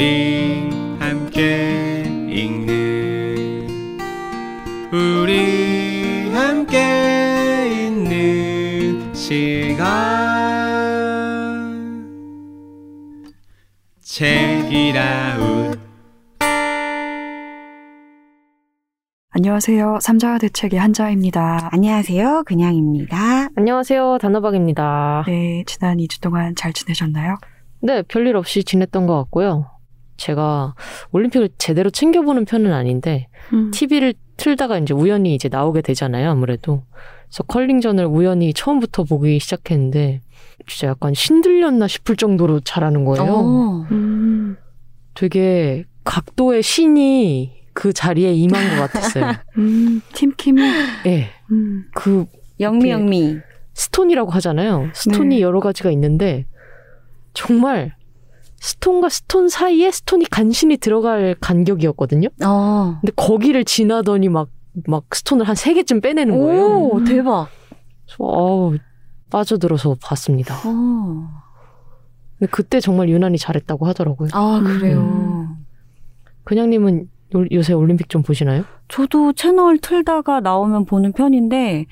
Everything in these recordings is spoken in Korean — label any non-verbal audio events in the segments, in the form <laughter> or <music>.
우리 함께 읽는 우리 함께 있는 시간 책이라웃 안녕하세요. 삼자와 대책의 한자입니다. 안녕하세요. 그냥입니다. 안녕하세요. 단호박입니다. 네, 지난 2주 동안 잘 지내셨나요? 네, 별일 없이 지냈던 것 같고요. 제가 올림픽을 제대로 챙겨보는 편은 아닌데, 음. TV를 틀다가 이제 우연히 이제 나오게 되잖아요, 아무래도. 그래서 컬링전을 우연히 처음부터 보기 시작했는데, 진짜 약간 신들렸나 싶을 정도로 잘하는 거예요. 어. 음. 되게 각도의 신이 그 자리에 임한 것 같았어요. <laughs> 음, 팀킴이. 예. 음. 그 영미 영미. 스톤이라고 하잖아요. 스톤이 네. 여러 가지가 있는데 정말 스톤과 스톤 사이에 스톤이 간신히 들어갈 간격이었거든요. 어. 근데 거기를 지나더니 막, 막 스톤을 한 세 개쯤 빼내는 거예요. 오, 대박. 어우, 빠져들어서 봤습니다. 어. 근데 그때 정말 유난히 잘했다고 하더라고요. 아, 그래요. 음. 그냥님은 요- 요새 올림픽 좀 보시나요? 저도 채널 틀다가 나오면 보는 편인데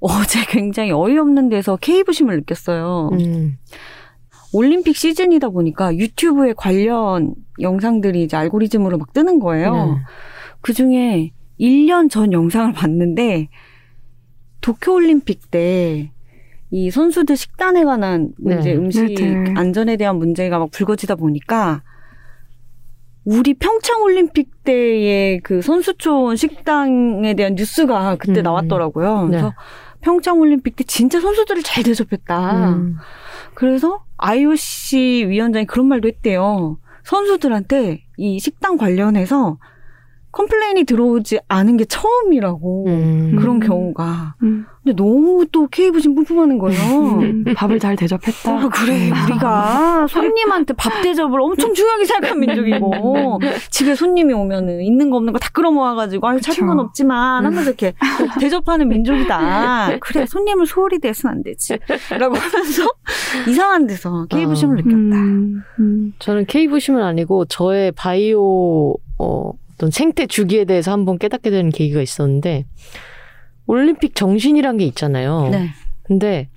어제 <laughs> 굉장히 어이없는 데서 케이브심을 느꼈어요. 음. 올림픽 시즌이다 보니까 유튜브에 관련 영상들이 이제 알고리즘으로 막 뜨는 거예요. 네. 그 중에 1년 전 영상을 봤는데 도쿄올림픽 때 이 선수들 식단에 관한 문제, 네. 음식 네, 네. 안전에 대한 문제가 막 불거지다 보니까 우리 평창올림픽 때의 그 선수촌 식당에 대한 뉴스가 그때 음. 나왔더라고요. 네. 그래서 평창올림픽 때 진짜 선수들을 잘 대접했다. 음. 그래서 IOC 위원장이 그런 말도 했대요. 선수들한테 이 식당 관련해서 complain이 들어오지 않은 게 처음이라고 음. 그런 음. 경우가. 음. 근데 너무 또 K부심 뿜뿜하는 거예요. 음. 밥을 잘 대접했다. 아, 그래. 우리가 손님한테 밥 대접을 엄청 중요하게 생각한 민족이고, 집에 손님이 오면은 있는 거 없는 거 다 끌어모아가지고, 아유, 차린 건. 없지만 하면서 이렇게 대접하는 민족이다. 그래, 손님을 소홀히 대해서는 안 되지. 라고 하면서 이상한 데서 K부심을 어. 느꼈다. 음. 음. 저는 K부심은 아니고 저의 바이오 어, 어떤 생태 주기에 대해서 한번 깨닫게 되는 계기가 있었는데 올림픽 정신이란 게 있잖아요. 네. 근데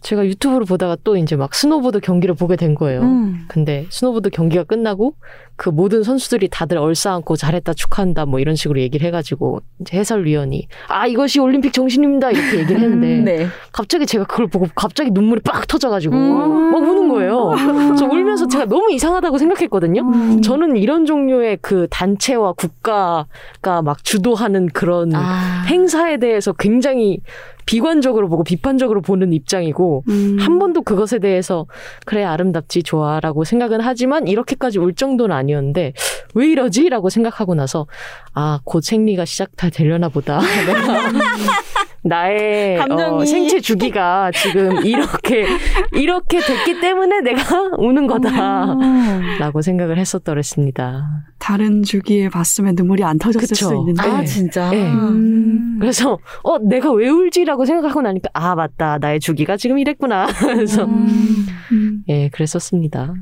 제가 유튜브를 보다가 또 이제 막 스노보드 경기를 보게 된 거예요. 음. 근데 스노보드 경기가 끝나고 그 모든 선수들이 다들 얼싸안고 잘했다 축하한다 뭐 이런 식으로 얘기를 해가지고 이제 해설위원이 아 이것이 올림픽 정신입니다 이렇게 얘기를 했는데 네. 갑자기 제가 그걸 보고 갑자기 눈물이 빡 터져가지고 음. 막 우는 거예요. 그래서 울면서 제가 너무 이상하다고 생각했거든요. 음. 저는 이런 종류의 그 단체와 국가가 막 주도하는 그런 아. 행사에 대해서 굉장히 비관적으로 보고 비판적으로 보는 입장이고 음. 한 번도 그것에 대해서 그래 아름답지 좋아라고 생각은 하지만 이렇게까지 울 정도는 아니 었는데 왜 이러지라고 생각하고 나서 아 곧 생리가 시작되려나 보다 내가 <laughs> 나의 감정이. 어, 생체 주기가 지금 이렇게 이렇게 됐기 때문에 내가 우는 거다라고 음. 생각을 했었더랬습니다. 다른 주기에 봤으면 눈물이 안 터졌을 그쵸. 수 있는데. 아, 네. 진짜? 네. 음. 그래서 어 내가 왜 울지라고 생각하고 나니까 아 맞다 나의 주기가 지금 이랬구나 <laughs> 그래서 음. 음. 예 그랬었습니다.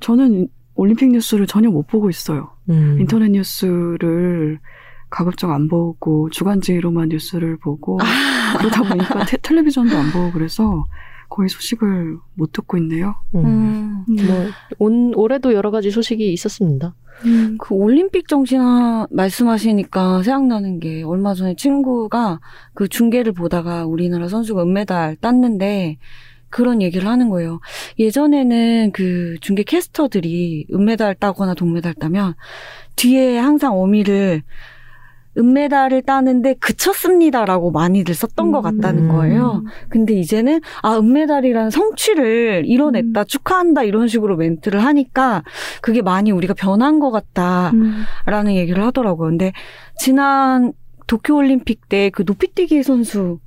저는 올림픽 뉴스를 전혀 못 보고 있어요. 음. 인터넷 뉴스를 가급적 안 보고 주간지로만 뉴스를 보고 <laughs> 그러다 보니까 테, 텔레비전도 안 보고 그래서 거의 소식을 못 듣고 있네요. 음. 음. 음. 뭐 온, 올해도 여러 가지 소식이 있었습니다. 음. 그 올림픽 정신 하- 말씀하시니까 생각나는 게 얼마 전에 친구가 그 중계를 보다가 우리나라 선수가 은메달 땄는데 그런 얘기를 하는 거예요. 예전에는 그 중계 캐스터들이 은메달 따거나 동메달 따면 뒤에 항상 어미를 은메달을 따는데 그쳤습니다라고 많이들 썼던 것 같다는 음. 거예요. 근데 이제는 아 은메달이라는 성취를 이뤄냈다 축하한다 이런 식으로 멘트를 하니까 그게 많이 우리가 변한 것 같다라는 음. 얘기를 하더라고요. 근데 지난 도쿄올림픽 때 그 높이뛰기 선수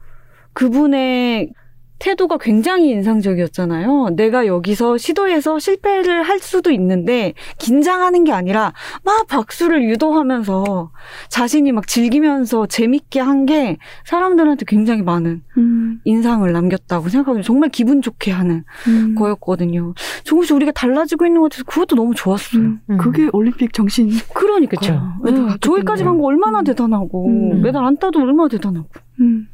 그분의 태도가 굉장히 인상적이었잖아요. 내가 여기서 시도해서 실패를 할 수도 있는데 긴장하는 게 아니라 막 박수를 유도하면서 자신이 막 즐기면서 재밌게 한 게 사람들한테 굉장히 많은 음, 인상을 남겼다고 생각하거든요. 정말 기분 좋게 하는 음. 거였거든요. 조금씩 우리가 달라지고 있는 것 같아서 그것도 너무 좋았어요. 음, 음. 그게 올림픽 정신. 그러니까. 요 저기까지 간 거 얼마나 대단하고 음. 메달 안 따도 얼마나 대단하고. 음.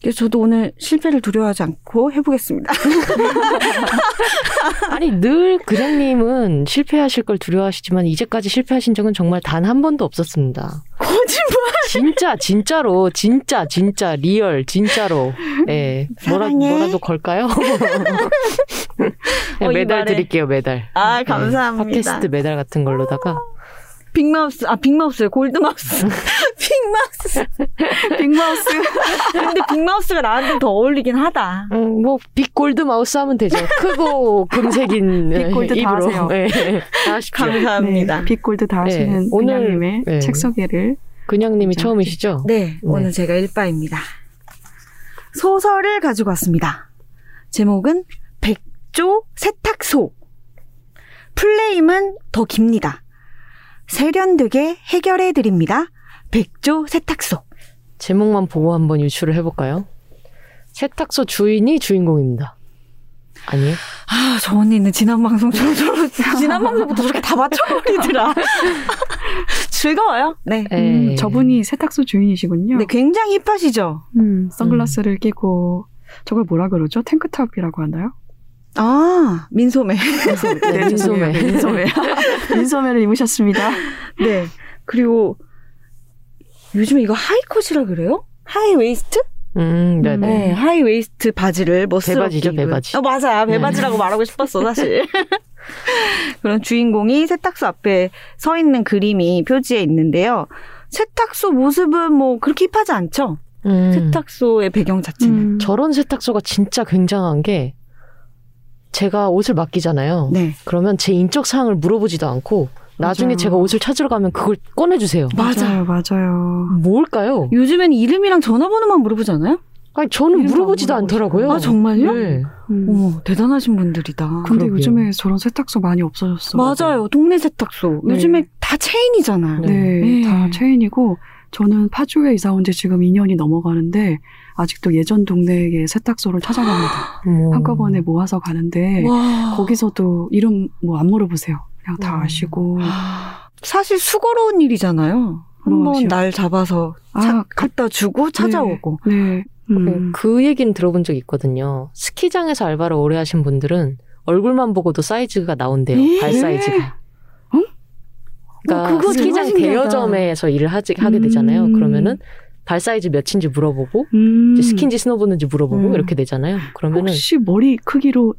그래서 저도 오늘 실패를 두려워하지 않고 해보겠습니다. <laughs> 아니 늘 그냥님은 실패하실 걸 두려워하시지만 이제까지 실패하신 적은 정말 단 한 번도 없었습니다. 거짓말. 진짜 진짜로 진짜 진짜 real 진짜로 예 뭐라 사랑해. 뭐라도 걸까요? <laughs> 네, 메달. 드릴게요 메달. 아 네, 감사합니다. 팟캐스트 메달 같은 걸로다가 빅마우스 아 빅마우스요 골드마우스 <laughs> 빅마우스 <laughs> 빅마우스. 근데 빅마우스가 나한테 더 어울리긴 하다 음, 뭐 big gold mouth 하면 되죠. 크고 금색인 <laughs> big gold 다 입으로 하세요. 예, 다 하십시오. 감사합니다 네, big gold 다 네, 하시는 오늘- 그냥님의 네. 책 소개를 그냥님이 진짜. 처음이시죠? 네 오늘 제가 일빠입니다 소설을 가지고 왔습니다 제목은 백조 세탁소 플레임은 더 깁니다 세련되게 해결해 드립니다 백조 세탁소 제목만 보고 한번 유추를 해볼까요? 세탁소 주인이 주인공입니다. 아니에요? 아, 저 언니는 지난 방송처럼 저로 <laughs> 지난 방송부터 저렇게 다 맞춰버리더라. <laughs> 즐거워요. 네. 음, 에이. 저분이 세탁소 주인이시군요. 네, 굉장히 힙하시죠? 음, 선글라스를 끼고 저걸 뭐라 그러죠? 탱크탑이라고 하나요? 아, 민소매. 네, 민소매. 죄송해요. 민소매. <laughs> 민소매를 입으셨습니다. 네. 그리고 요즘에 이거 high cut이라 그래요? high waist? 음, 네네. 네, high waist 바지를 멋스럽게 배바지죠, 입은. 배바지. 어, 맞아요. 배바지라고 말하고 싶었어, 사실. <laughs> 그런 주인공이 세탁소 앞에 서 있는 그림이 표지에 있는데요. 세탁소 모습은 뭐 그렇게 hip하지 않죠? 음. 세탁소의 배경 자체는. 음, 저런 세탁소가 진짜 굉장한 게 제가 옷을 맡기잖아요. 네. 그러면 제 인적 사항을 물어보지도 않고 나중에 맞아요. 제가 옷을 찾으러 가면 그걸 꺼내주세요. 맞아요. 맞아요. 뭘까요? 요즘에는 이름이랑 전화번호만 물어보잖아요? 아니 저는 물어보지도 안 않더라고요. 아, 정말요? 네. 음. 어머, 대단하신 분들이다. 근데 그러게요. 요즘에 저런 세탁소 많이 없어졌어요. 맞아요. 동네 세탁소. 네. 요즘에 다 체인이잖아요. 네, 네. 다 체인이고 저는 파주에 이사 온 지 지금 2년이 넘어가는데 아직도 예전 동네의 세탁소를 찾아갑니다. 한꺼번에 모아서 가는데 와. 거기서도 이름 뭐 안 물어보세요. 그냥 다 음. 아시고 사실 수고로운 일이잖아요. 한번 무엇이요? 날 잡아서 아, 차- 가- 갖다 주고 찾아오고. 네. 음. 그, 그 얘기는 들어본 적 있거든요. 스키장에서 알바를 오래 하신 분들은 얼굴만 보고도 사이즈가 나온대요. 에? 발 사이즈가. 어? 그러니까 어, 그거 스키장. 대여점에서 일을 하지, 하게 되잖아요. 음. 그러면은 발 사이즈 몇인지 물어보고 음. 스킨지 스노보드인지 물어보고 음. 이렇게 되잖아요. 그러면은 혹시 머리 크기로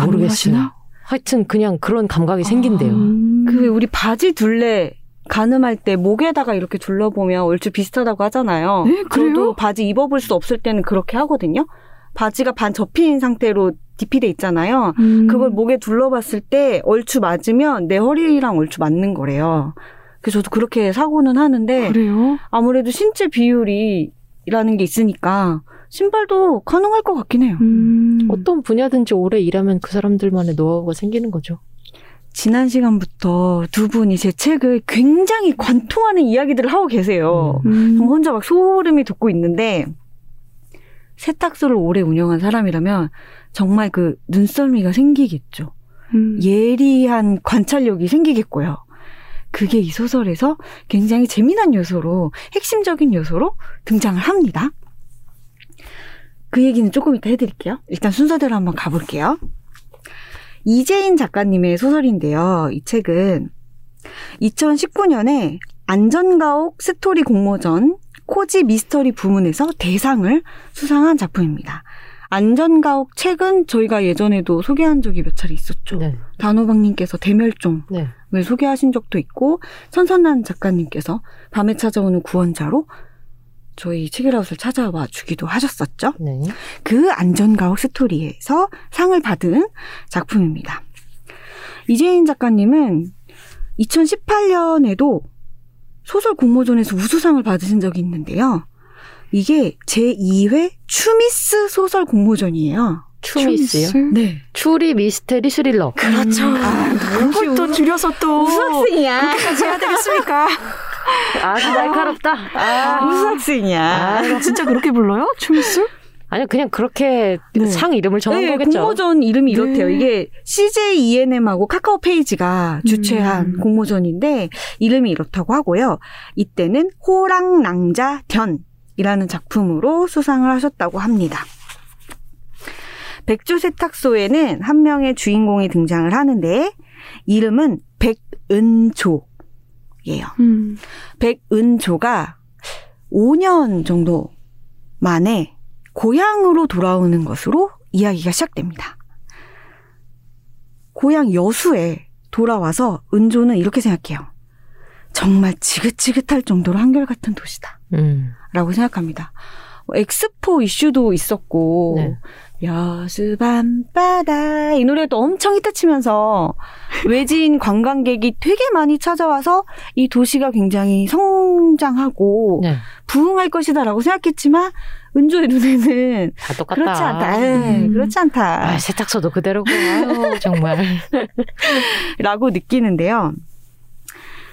모르겠어요. 하여튼 그냥 그런 감각이 생긴대요. 음. 그 우리 바지 둘레 가늠할 때 목에다가 이렇게 둘러보면 얼추 비슷하다고 하잖아요. 네, 그래요? 저도 바지 입어볼 수 없을 때는 그렇게 하거든요. 바지가 반 접힌 상태로 DP돼 있잖아요. 음. 그걸 목에 둘러봤을 때 얼추 맞으면 내 허리랑 얼추 맞는 거래요. 그래서 저도 그렇게 사고는 하는데 그래요? 아무래도 신체 비율이라는 게 있으니까 신발도 가능할 것 같긴 해요. 음. 어떤 분야든지 오래 일하면 그 사람들만의 노하우가 생기는 거죠. 지난 시간부터 두 분이 제 책을 굉장히 관통하는 이야기들을 하고 계세요. 음. 저 혼자 막 소름이 돋고 있는데 세탁소를 오래 운영한 사람이라면 정말 그 눈썰미가 생기겠죠. 음. 예리한 관찰력이 생기겠고요. 그게 이 소설에서 굉장히 재미난 요소로 핵심적인 요소로 등장을 합니다. 그 얘기는 조금 이따 해드릴게요. 일단 순서대로 한번 가볼게요. 이재인 작가님의 소설인데요. 이 책은 2019년에 안전가옥 스토리 공모전 코지 미스터리 부문에서 대상을 수상한 작품입니다. 안전가옥 책은 저희가 예전에도 소개한 적이 몇 차례 있었죠. 네. 단호박님께서 대멸종을 네. 소개하신 적도 있고 선선한 작가님께서 밤에 찾아오는 구원자로 저희 책이라웃을 찾아와 주기도 하셨었죠. 네. 그 안전가옥 스토리에서 상을 받은 작품입니다. 이재인 작가님은 2018년에도 소설 공모전에서 우수상을 받으신 적이 있는데요. 이게 제2회 추미스 소설 공모전이에요. 추미스요? 네. 추리 미스테리 스릴러. 그렇죠. 아, 그걸 또 줄여서 또 무슨 학생이야? 그렇게까지 해야 되겠습니까? 아주 날카롭다. 아. 무슨 학생이야? 아, 진짜 그렇게 불러요? 추미스? 아니요, 그냥 그렇게 네. 상 이름을 정한 네, 거겠죠. 공모전 이름이 이렇대요. 네. 이게 CJ ENM하고 카카오 페이지가 주최한 음. 공모전인데 이름이 이렇다고 하고요. 이때는 호랑낭자 견 이라는 작품으로 수상을 하셨다고 합니다. 백조 세탁소에는 한 명의 주인공이 등장을 하는데 이름은 백은조예요. 음. 백은조가 5년 정도 만에 고향으로 돌아오는 것으로 이야기가 시작됩니다. 고향 여수에 돌아와서 은조는 이렇게 생각해요. 정말 지긋지긋할 정도로 한결같은 도시다. 음. 라고 생각합니다. 뭐 엑스포 이슈도 있었고, 네. 여수 밤바다 이 노래도 엄청 히트 치면서 외지인 관광객이 되게 많이 찾아와서 이 도시가 굉장히 성장하고 네. 부흥할 것이다라고 생각했지만 은조의 눈에는 다 똑같다. 그렇지 않다. 에이, 음. 그렇지 않다. 아, 세탁소도 그대로고. 아유, <laughs> 정말. 라고 느끼는데요.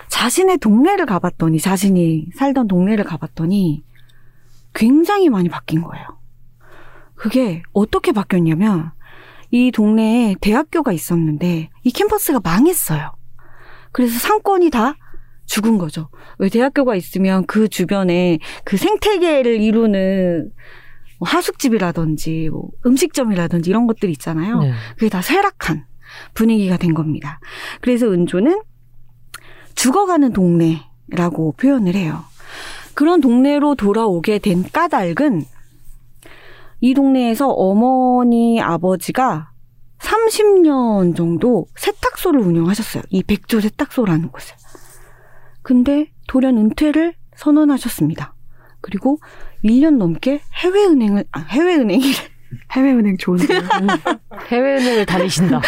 자신의 동네를 가봤더니, 자신이 살던 동네를 가봤더니 굉장히 많이 바뀐 거예요. 그게 어떻게 바뀌었냐면, 이 동네에 대학교가 있었는데, 이 캠퍼스가 망했어요. 그래서 상권이 다 죽은 거죠. 왜 대학교가 있으면 그 주변에 그 생태계를 이루는 뭐 하숙집이라든지, 뭐 음식점이라든지 이런 것들이 있잖아요. 네. 그게 다 쇠락한 분위기가 된 겁니다. 그래서 은조는 죽어가는 동네라고 표현을 해요. 그런 동네로 돌아오게 된 까닭은 이 동네에서 어머니 아버지가 30년 정도 세탁소를 운영하셨어요. 이 백조 세탁소라는 곳을. 근데 돌연 은퇴를 선언하셨습니다. 그리고 1년 넘게 해외은행을, 아, 해외은행이래. 해외은행 좋은데요. <laughs> 해외은행을 다니신다.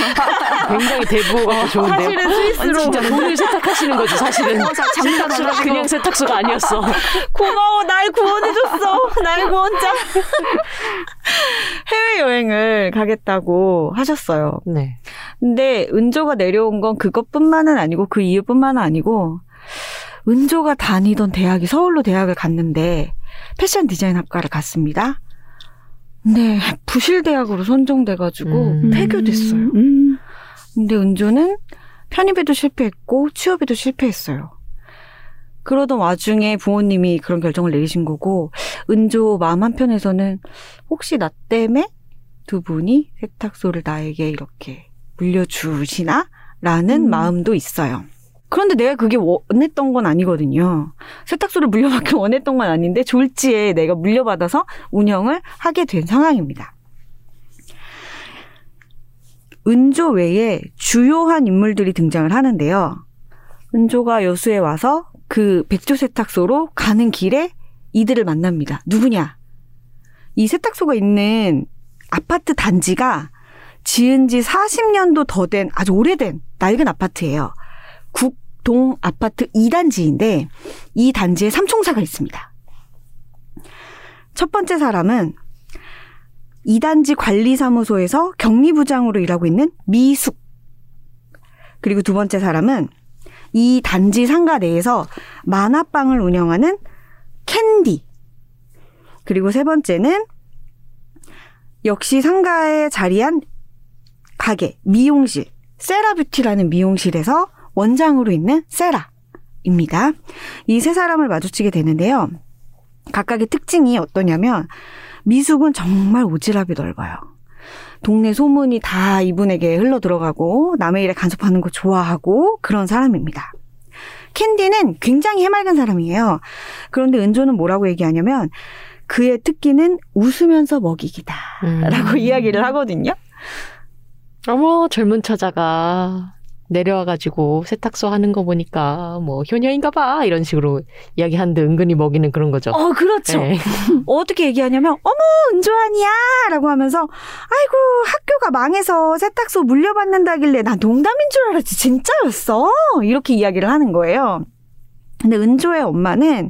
굉장히 대부가 좋은데요. 사실은 스위스로 진짜 돈을 세탁하시는 거지, 사실은. 세탁소가 그냥 세탁소가 아니었어. <laughs> 고마워 날 구원해줬어 날 구원자 <laughs> 해외 여행을 가겠다고 하셨어요 네. 근데 은조가 내려온 건 그것뿐만은 아니고 그 이유뿐만은 아니고 은조가 다니던 대학이 서울로 대학을 갔는데 패션 디자인 학과를 갔습니다 근데 부실대학으로 선정돼가지고 음. 폐교됐어요 음. 근데 은조는 편입에도 실패했고 취업에도 실패했어요. 그러던 와중에 부모님이 그런 결정을 내리신 거고 은조 마음 한편에서는 혹시 나 때문에 두 분이 세탁소를 나에게 이렇게 물려주시나? 라는 음. 마음도 있어요. 그런데 내가 그게 원했던 건 아니거든요. 세탁소를 물려받기 <laughs> 원했던 건 아닌데 졸지에 내가 물려받아서 운영을 하게 된 상황입니다. 은조 외에 주요한 인물들이 등장을 하는데요. 은조가 여수에 와서 그 백조 세탁소로 가는 길에 이들을 만납니다. 누구냐? 이 세탁소가 있는 아파트 단지가 지은 지 40년도 더 된 아주 오래된 낡은 아파트예요. 국 동 아파트 2단지인데 이 단지에 삼총사가 있습니다. 첫 번째 사람은 이단지 관리사무소에서 격리부장으로 일하고 있는 미숙. 그리고 두 번째 사람은 이 단지 상가 내에서 만화방을 운영하는 캔디. 그리고 세 번째는 역시 상가에 자리한 가게, 미용실, 세라뷰티라는 미용실에서 원장으로 있는 세라입니다. 이 세 사람을 마주치게 되는데요. 각각의 특징이 어떠냐면 미숙은 정말 오지랖이 넓어요. 동네 소문이 다 이분에게 흘러 들어가고 남의 일에 간섭하는 거 좋아하고 그런 사람입니다. 캔디는 굉장히 해맑은 사람이에요. 그런데 은조는 뭐라고 얘기하냐면 그의 특기는 웃으면서 먹이기다. 음. 라고 이야기를 하거든요. 어머, 젊은 처자가 내려와가지고 세탁소 하는 거 보니까 뭐 효녀인가 봐. 이런 식으로 이야기하는데 은근히 먹이는 그런 거죠. 어, 그렇죠. 네. <laughs> 어떻게 얘기하냐면, 어머, 은조아니야! 라고 하면서, 아이고, 학교가 망해서 세탁소 물려받는다길래 난 농담인 줄 알았지. 진짜였어? 이렇게 이야기를 하는 거예요. 근데 은조의 엄마는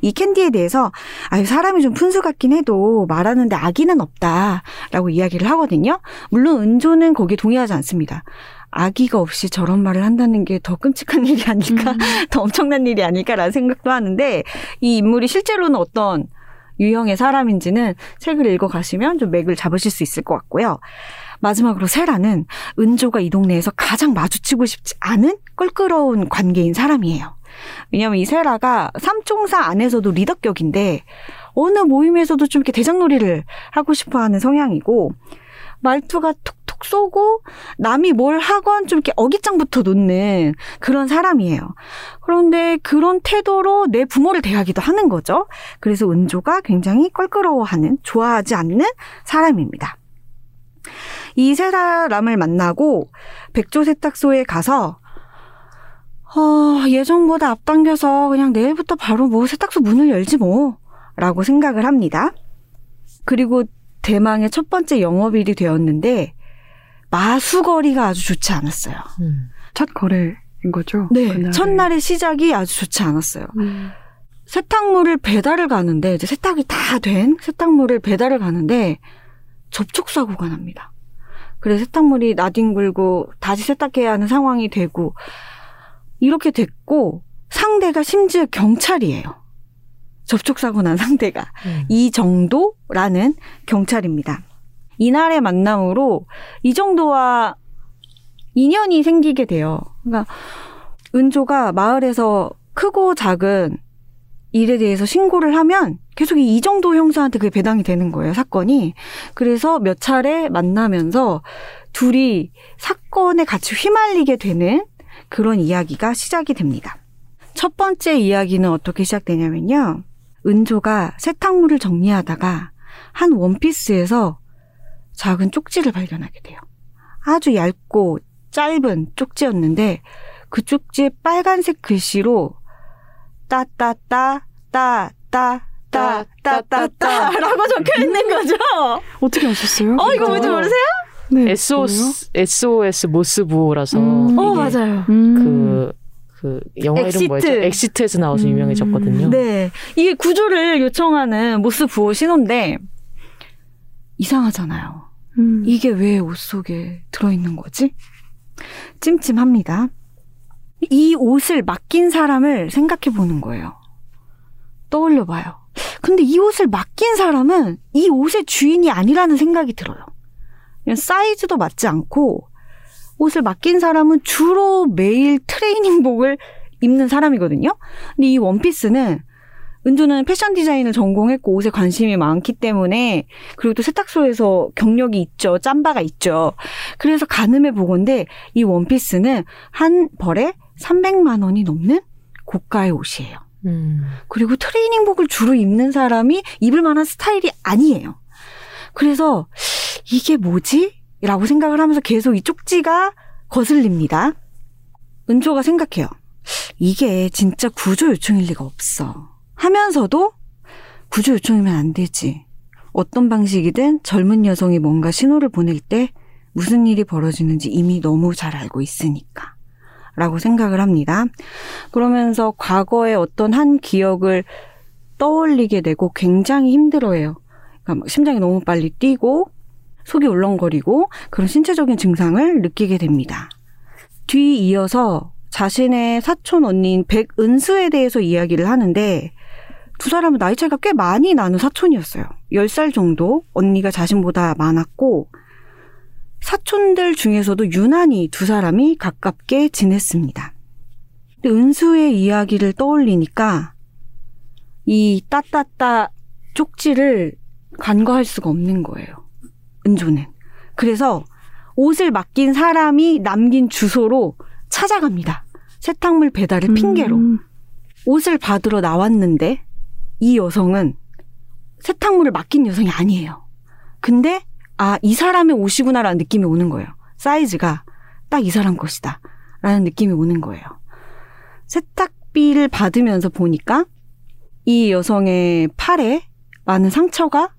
이 캔디에 대해서 아유 사람이 좀 푼수 같긴 해도 말하는데 악의는 없다라고 이야기를 하거든요. 물론 은조는 거기에 동의하지 않습니다. 악의가 없이 저런 말을 한다는 게 더 끔찍한 일이 아닐까, 음. <laughs> 더 엄청난 일이 아닐까라는 생각도 하는데 이 인물이 실제로는 어떤 유형의 사람인지는 책을 읽어가시면 좀 맥을 잡으실 수 있을 것 같고요. 마지막으로 세라는 은조가 이 동네에서 가장 마주치고 싶지 않은 껄끄러운 관계인 사람이에요. 왜냐면 이 세라가 삼총사 안에서도 리더격인데 어느 모임에서도 좀 이렇게 대장놀이를 하고 싶어 하는 성향이고 말투가 톡 톡 쏘고 남이 뭘 하건 좀 이렇게 어깃장부터 놓는 그런 사람이에요. 그런데 그런 태도로 내 부모를 대하기도 하는 거죠. 그래서 은조가 굉장히 껄끄러워하는, 좋아하지 않는 사람입니다. 이 세라람을 만나고 백조 세탁소에 가서 어, 예정보다 앞당겨서 그냥 내일부터 바로 뭐 세탁소 문을 열지 뭐 라고 생각을 합니다. 그리고 대망의 첫 번째 영업일이 되었는데 마수거리가 아주 좋지 않았어요. 음. 첫 거래인 거죠? 네, 그날에. 첫날의 시작이 아주 좋지 않았어요. 음. 세탁물을 배달을 가는데 이제 세탁이 다 된 세탁물을 배달을 가는데 접촉 사고가 납니다. 그래서 세탁물이 나뒹굴고 다시 세탁해야 하는 상황이 되고 이렇게 됐고 상대가 심지어 경찰이에요. 접촉 사고 난 상대가 음. 이 정도라는 경찰입니다. 이날의 만남으로 이 정도와 인연이 생기게 돼요. 그러니까 은조가 마을에서 크고 작은 일에 대해서 신고를 하면 계속 이 정도 형사한테 그게 배당이 되는 거예요, 사건이. 그래서 몇 차례 만나면서 둘이 사건에 같이 휘말리게 되는 그런 이야기가 시작이 됩니다. 첫 번째 이야기는 어떻게 시작되냐면요. 은조가 세탁물을 정리하다가 한 원피스에서 작은 쪽지를 발견하게 돼요. 아주 얇고 짧은 쪽지였는데 그 쪽지에 빨간색 글씨로 따따따 따따 따따따따라고 적혀 있는 거죠. 어떻게 아셨어요? 어 이거 뭔지 모르세요? 네. SOS, SOS 모스부호라서 음. 어 맞아요. 음. 그, 그 영화 이름 엑시트. 뭐였죠? 엑시트에서 나와서 음. 유명해졌거든요. 네. 이게 구조를 요청하는 모스 부호 신호인데 이상하잖아요. 음. 이게 왜 옷 속에 들어있는 거지? 찜찜합니다. 이 옷을 맡긴 사람을 생각해 보는 거예요. 떠올려 봐요. 근데 이 옷을 맡긴 사람은 이 옷의 주인이 아니라는 생각이 들어요. 사이즈도 맞지 않고 옷을 맡긴 사람은 주로 매일 트레이닝복을 입는 사람이거든요. 근데 이 원피스는 은주는 패션 디자인을 전공했고 옷에 관심이 많기 때문에 그리고 또 세탁소에서 경력이 있죠. 짬바가 있죠. 그래서 가늠해 보건데 이 원피스는 한 벌에 300만 원이 넘는 고가의 옷이에요. 음. 그리고 트레이닝복을 주로 입는 사람이 입을 만한 스타일이 아니에요. 그래서 이게 뭐지? 라고 생각을 하면서 계속 이 쪽지가 거슬립니다. 은조가 생각해요. 이게 진짜 구조 요청일 리가 없어. 하면서도 구조 요청이면 안 되지. 어떤 방식이든 젊은 여성이 뭔가 신호를 보낼 때 무슨 일이 벌어지는지 이미 너무 잘 알고 있으니까. 라고 생각을 합니다. 그러면서 과거의 어떤 한 기억을 떠올리게 되고 굉장히 힘들어해요. 그러니까 막 심장이 너무 빨리 뛰고 속이 울렁거리고 그런 신체적인 증상을 느끼게 됩니다. 뒤 이어서 자신의 사촌 언니인 백은수에 대해서 이야기를 하는데 두 사람은 나이 차이가 꽤 많이 나는 사촌이었어요. 10살 정도 언니가 자신보다 많았고 사촌들 중에서도 유난히 두 사람이 가깝게 지냈습니다. 근데 은수의 이야기를 떠올리니까 이 따따따 쪽지를 간과할 수가 없는 거예요. 은조는. 그래서 옷을 맡긴 사람이 남긴 주소로 찾아갑니다. 세탁물 배달을 핑계로. 음. 옷을 받으러 나왔는데 이 여성은 세탁물을 맡긴 여성이 아니에요. 근데 아, 이 사람의 옷이구나라는 느낌이 오는 거예요. 사이즈가 딱 이 사람 것이다. 라는 느낌이 오는 거예요. 세탁비를 받으면서 보니까 이 여성의 팔에 많은 상처가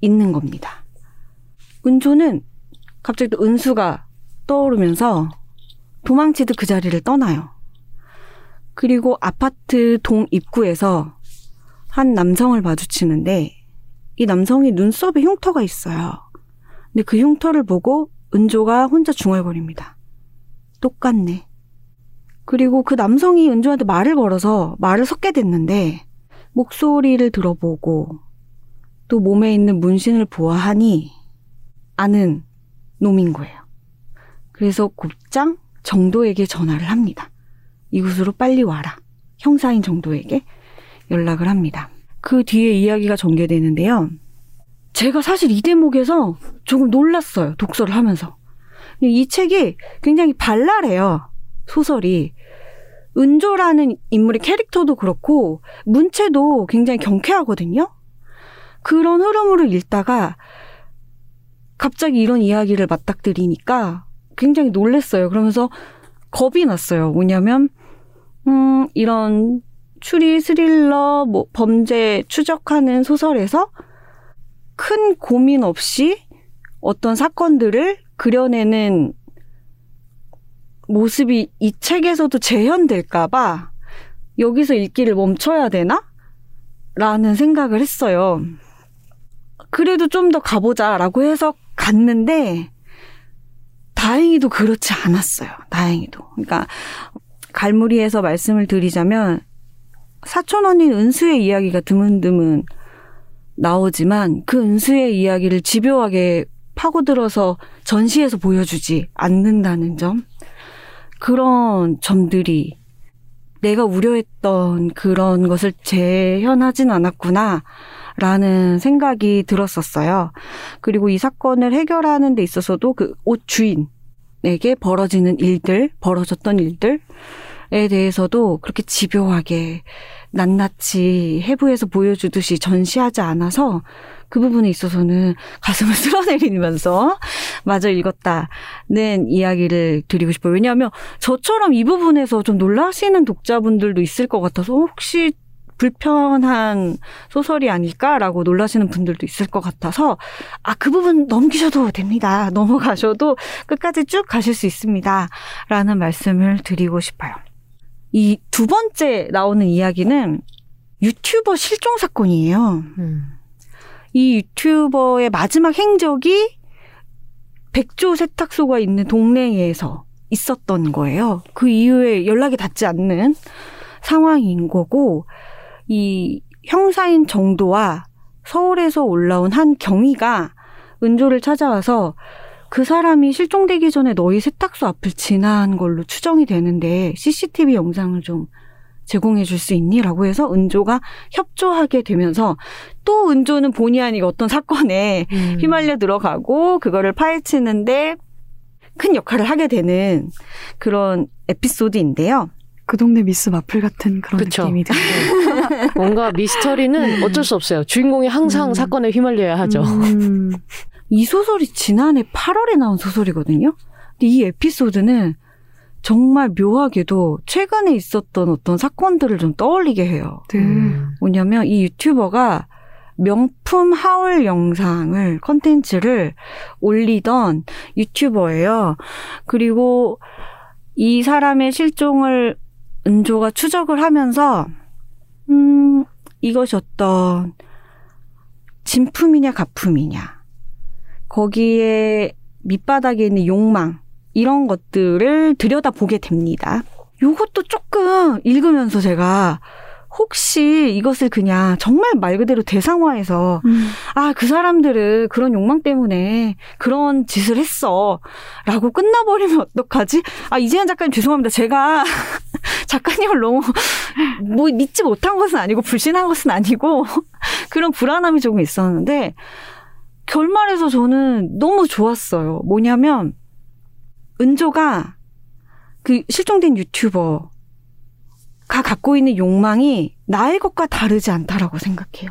있는 겁니다. 은조는 갑자기 또 은수가 떠오르면서 도망치듯 그 자리를 떠나요. 그리고 아파트 동 입구에서 한 남성을 마주치는데 이 남성이 눈썹에 흉터가 있어요. 근데 그 흉터를 보고 은조가 혼자 중얼거립니다. 똑같네. 그리고 그 남성이 은조한테 말을 걸어서 말을 섞게 됐는데 목소리를 들어보고 또 몸에 있는 문신을 보아하니 아는 놈인 거예요. 그래서 곱장 정도에게 전화를 합니다. 이곳으로 빨리 와라. 형사인 정도에게 연락을 합니다. 그 뒤에 이야기가 전개되는데요. 제가 사실 이 대목에서 조금 놀랐어요. 독서를 하면서. 이 책이 굉장히 발랄해요. 소설이. 은조라는 인물의 캐릭터도 그렇고 문체도 굉장히 경쾌하거든요. 그런 흐름으로 읽다가 갑자기 이런 이야기를 맞닥뜨리니까 굉장히 놀랬어요. 그러면서 겁이 났어요. 뭐냐면 음 이런 추리 스릴러 뭐 범죄 추적하는 소설에서 큰 고민 없이 어떤 사건들을 그려내는 모습이 이 책에서도 재현될까봐 여기서 읽기를 멈춰야 되나? 라는 생각을 했어요. 그래도 좀 더 가보자 라고 해서 갔는데, 다행히도 그렇지 않았어요. 다행히도. 그러니까, 갈무리에서 말씀을 드리자면, 사촌 언니 은수의 이야기가 드문드문 나오지만, 그 은수의 이야기를 집요하게 파고들어서 전시해서 보여주지 않는다는 점. 그런 점들이 내가 우려했던 그런 것을 재현하진 않았구나. 라는 생각이 들었었어요. 그리고 이 사건을 해결하는 데 있어서도 그 옷 주인에게 벌어지는 일들, 벌어졌던 일들에 대해서도 그렇게 집요하게 낱낱이 해부해서 보여주듯이 전시하지 않아서 그 부분에 있어서는 가슴을 <laughs> 쓸어내리면서 마저 읽었다는 이야기를 드리고 싶어요. 왜냐하면 저처럼 이 부분에서 좀 놀라시는 독자분들도 있을 것 같아서 혹시 불편한 소설이 아닐까라고 놀라시는 분들도 있을 것 같아서 아 그 부분 넘기셔도 됩니다. 넘어가셔도 끝까지 쭉 가실 수 있습니다. 라는 말씀을 드리고 싶어요. 이 두 번째 나오는 이야기는 유튜버 실종 사건이에요. 음. 이 유튜버의 마지막 행적이 백조 세탁소가 있는 동네에서 있었던 거예요. 그 이후에 연락이 닿지 않는 상황인 거고, 이 형사인 정도와 서울에서 올라온 한 경위가 은조를 찾아와서 그 사람이 실종되기 전에 너희 세탁소 앞을 지난 걸로 추정이 되는데 CCTV 영상을 좀 제공해 줄 수 있니? 라고 해서 은조가 협조하게 되면서 또 은조는 본의 아니게 어떤 사건에 음. 휘말려 들어가고 그거를 파헤치는데 큰 역할을 하게 되는 그런 에피소드인데요. 그 동네 미스 마플 같은 그런 그쵸. 느낌이 드네요. <laughs> 뭔가 미스터리는 어쩔 수 없어요. 주인공이 항상 음. 사건에 휘말려야 하죠. 음, 이 소설이 지난해 8월에 나온 소설이거든요. 근데 이 에피소드는 정말 묘하게도 최근에 있었던 어떤 사건들을 좀 떠올리게 해요. 네. 음. 뭐냐면 이 유튜버가 명품 하울 영상을 컨텐츠를 올리던 유튜버예요. 그리고 이 사람의 실종을 은조가 추적을 하면서 음 이것이 어떤 진품이냐 가품이냐 거기에 밑바닥에 있는 욕망 이런 것들을 들여다보게 됩니다. 요것도 조금 읽으면서 제가 혹시 이것을 그냥 정말 말 그대로 대상화해서 음, 아, 그 사람들은 그런 욕망 때문에 그런 짓을 했어. 라고 끝나버리면 어떡하지? 아, 이재현 작가님 죄송합니다. 제가 <laughs> 작가님을 너무 뭐 믿지 못한 것은 아니고 불신한 것은 아니고 <laughs> 그런 불안함이 조금 있었는데 결말에서 저는 너무 좋았어요. 뭐냐면 은조가 그 실종된 유튜버 가 갖고 있는 욕망이 나의 것과 다르지 않다라고 생각해요.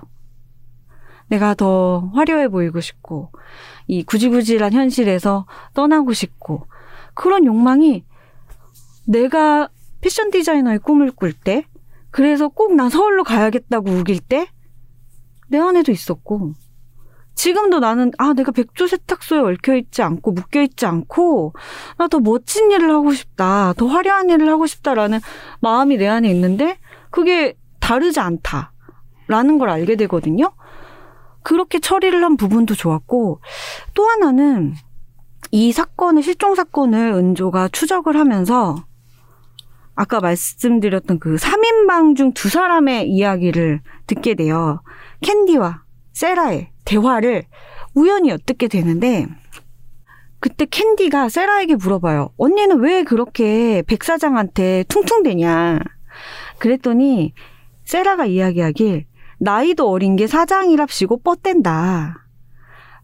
내가 더 화려해 보이고 싶고, 이 구질구질한 현실에서 떠나고 싶고, 그런 욕망이 내가 패션 디자이너의 꿈을 꿀 때, 그래서 꼭난 서울로 가야겠다고 우길 때, 내 안에도 있었고, 지금도 나는 아 내가 백조 세탁소에 얽혀 있지 않고 묶여 있지 않고 나 더 멋진 일을 하고 싶다 더 화려한 일을 하고 싶다라는 마음이 내 안에 있는데 그게 다르지 않다라는 걸 알게 되거든요. 그렇게 처리를 한 부분도 좋았고 또 하나는 이 사건을 실종 사건을 은조가 추적을 하면서 아까 말씀드렸던 그 3인방 중 두 사람의 이야기를 듣게 돼요. 캔디와 세라의 대화를 우연히 엿듣게 되는데 그때 캔디가 세라에게 물어봐요. 언니는 왜 그렇게 백 사장한테 퉁퉁대냐? 그랬더니 세라가 이야기하길 나이도 어린 게 사장이랍시고 뻗댄다.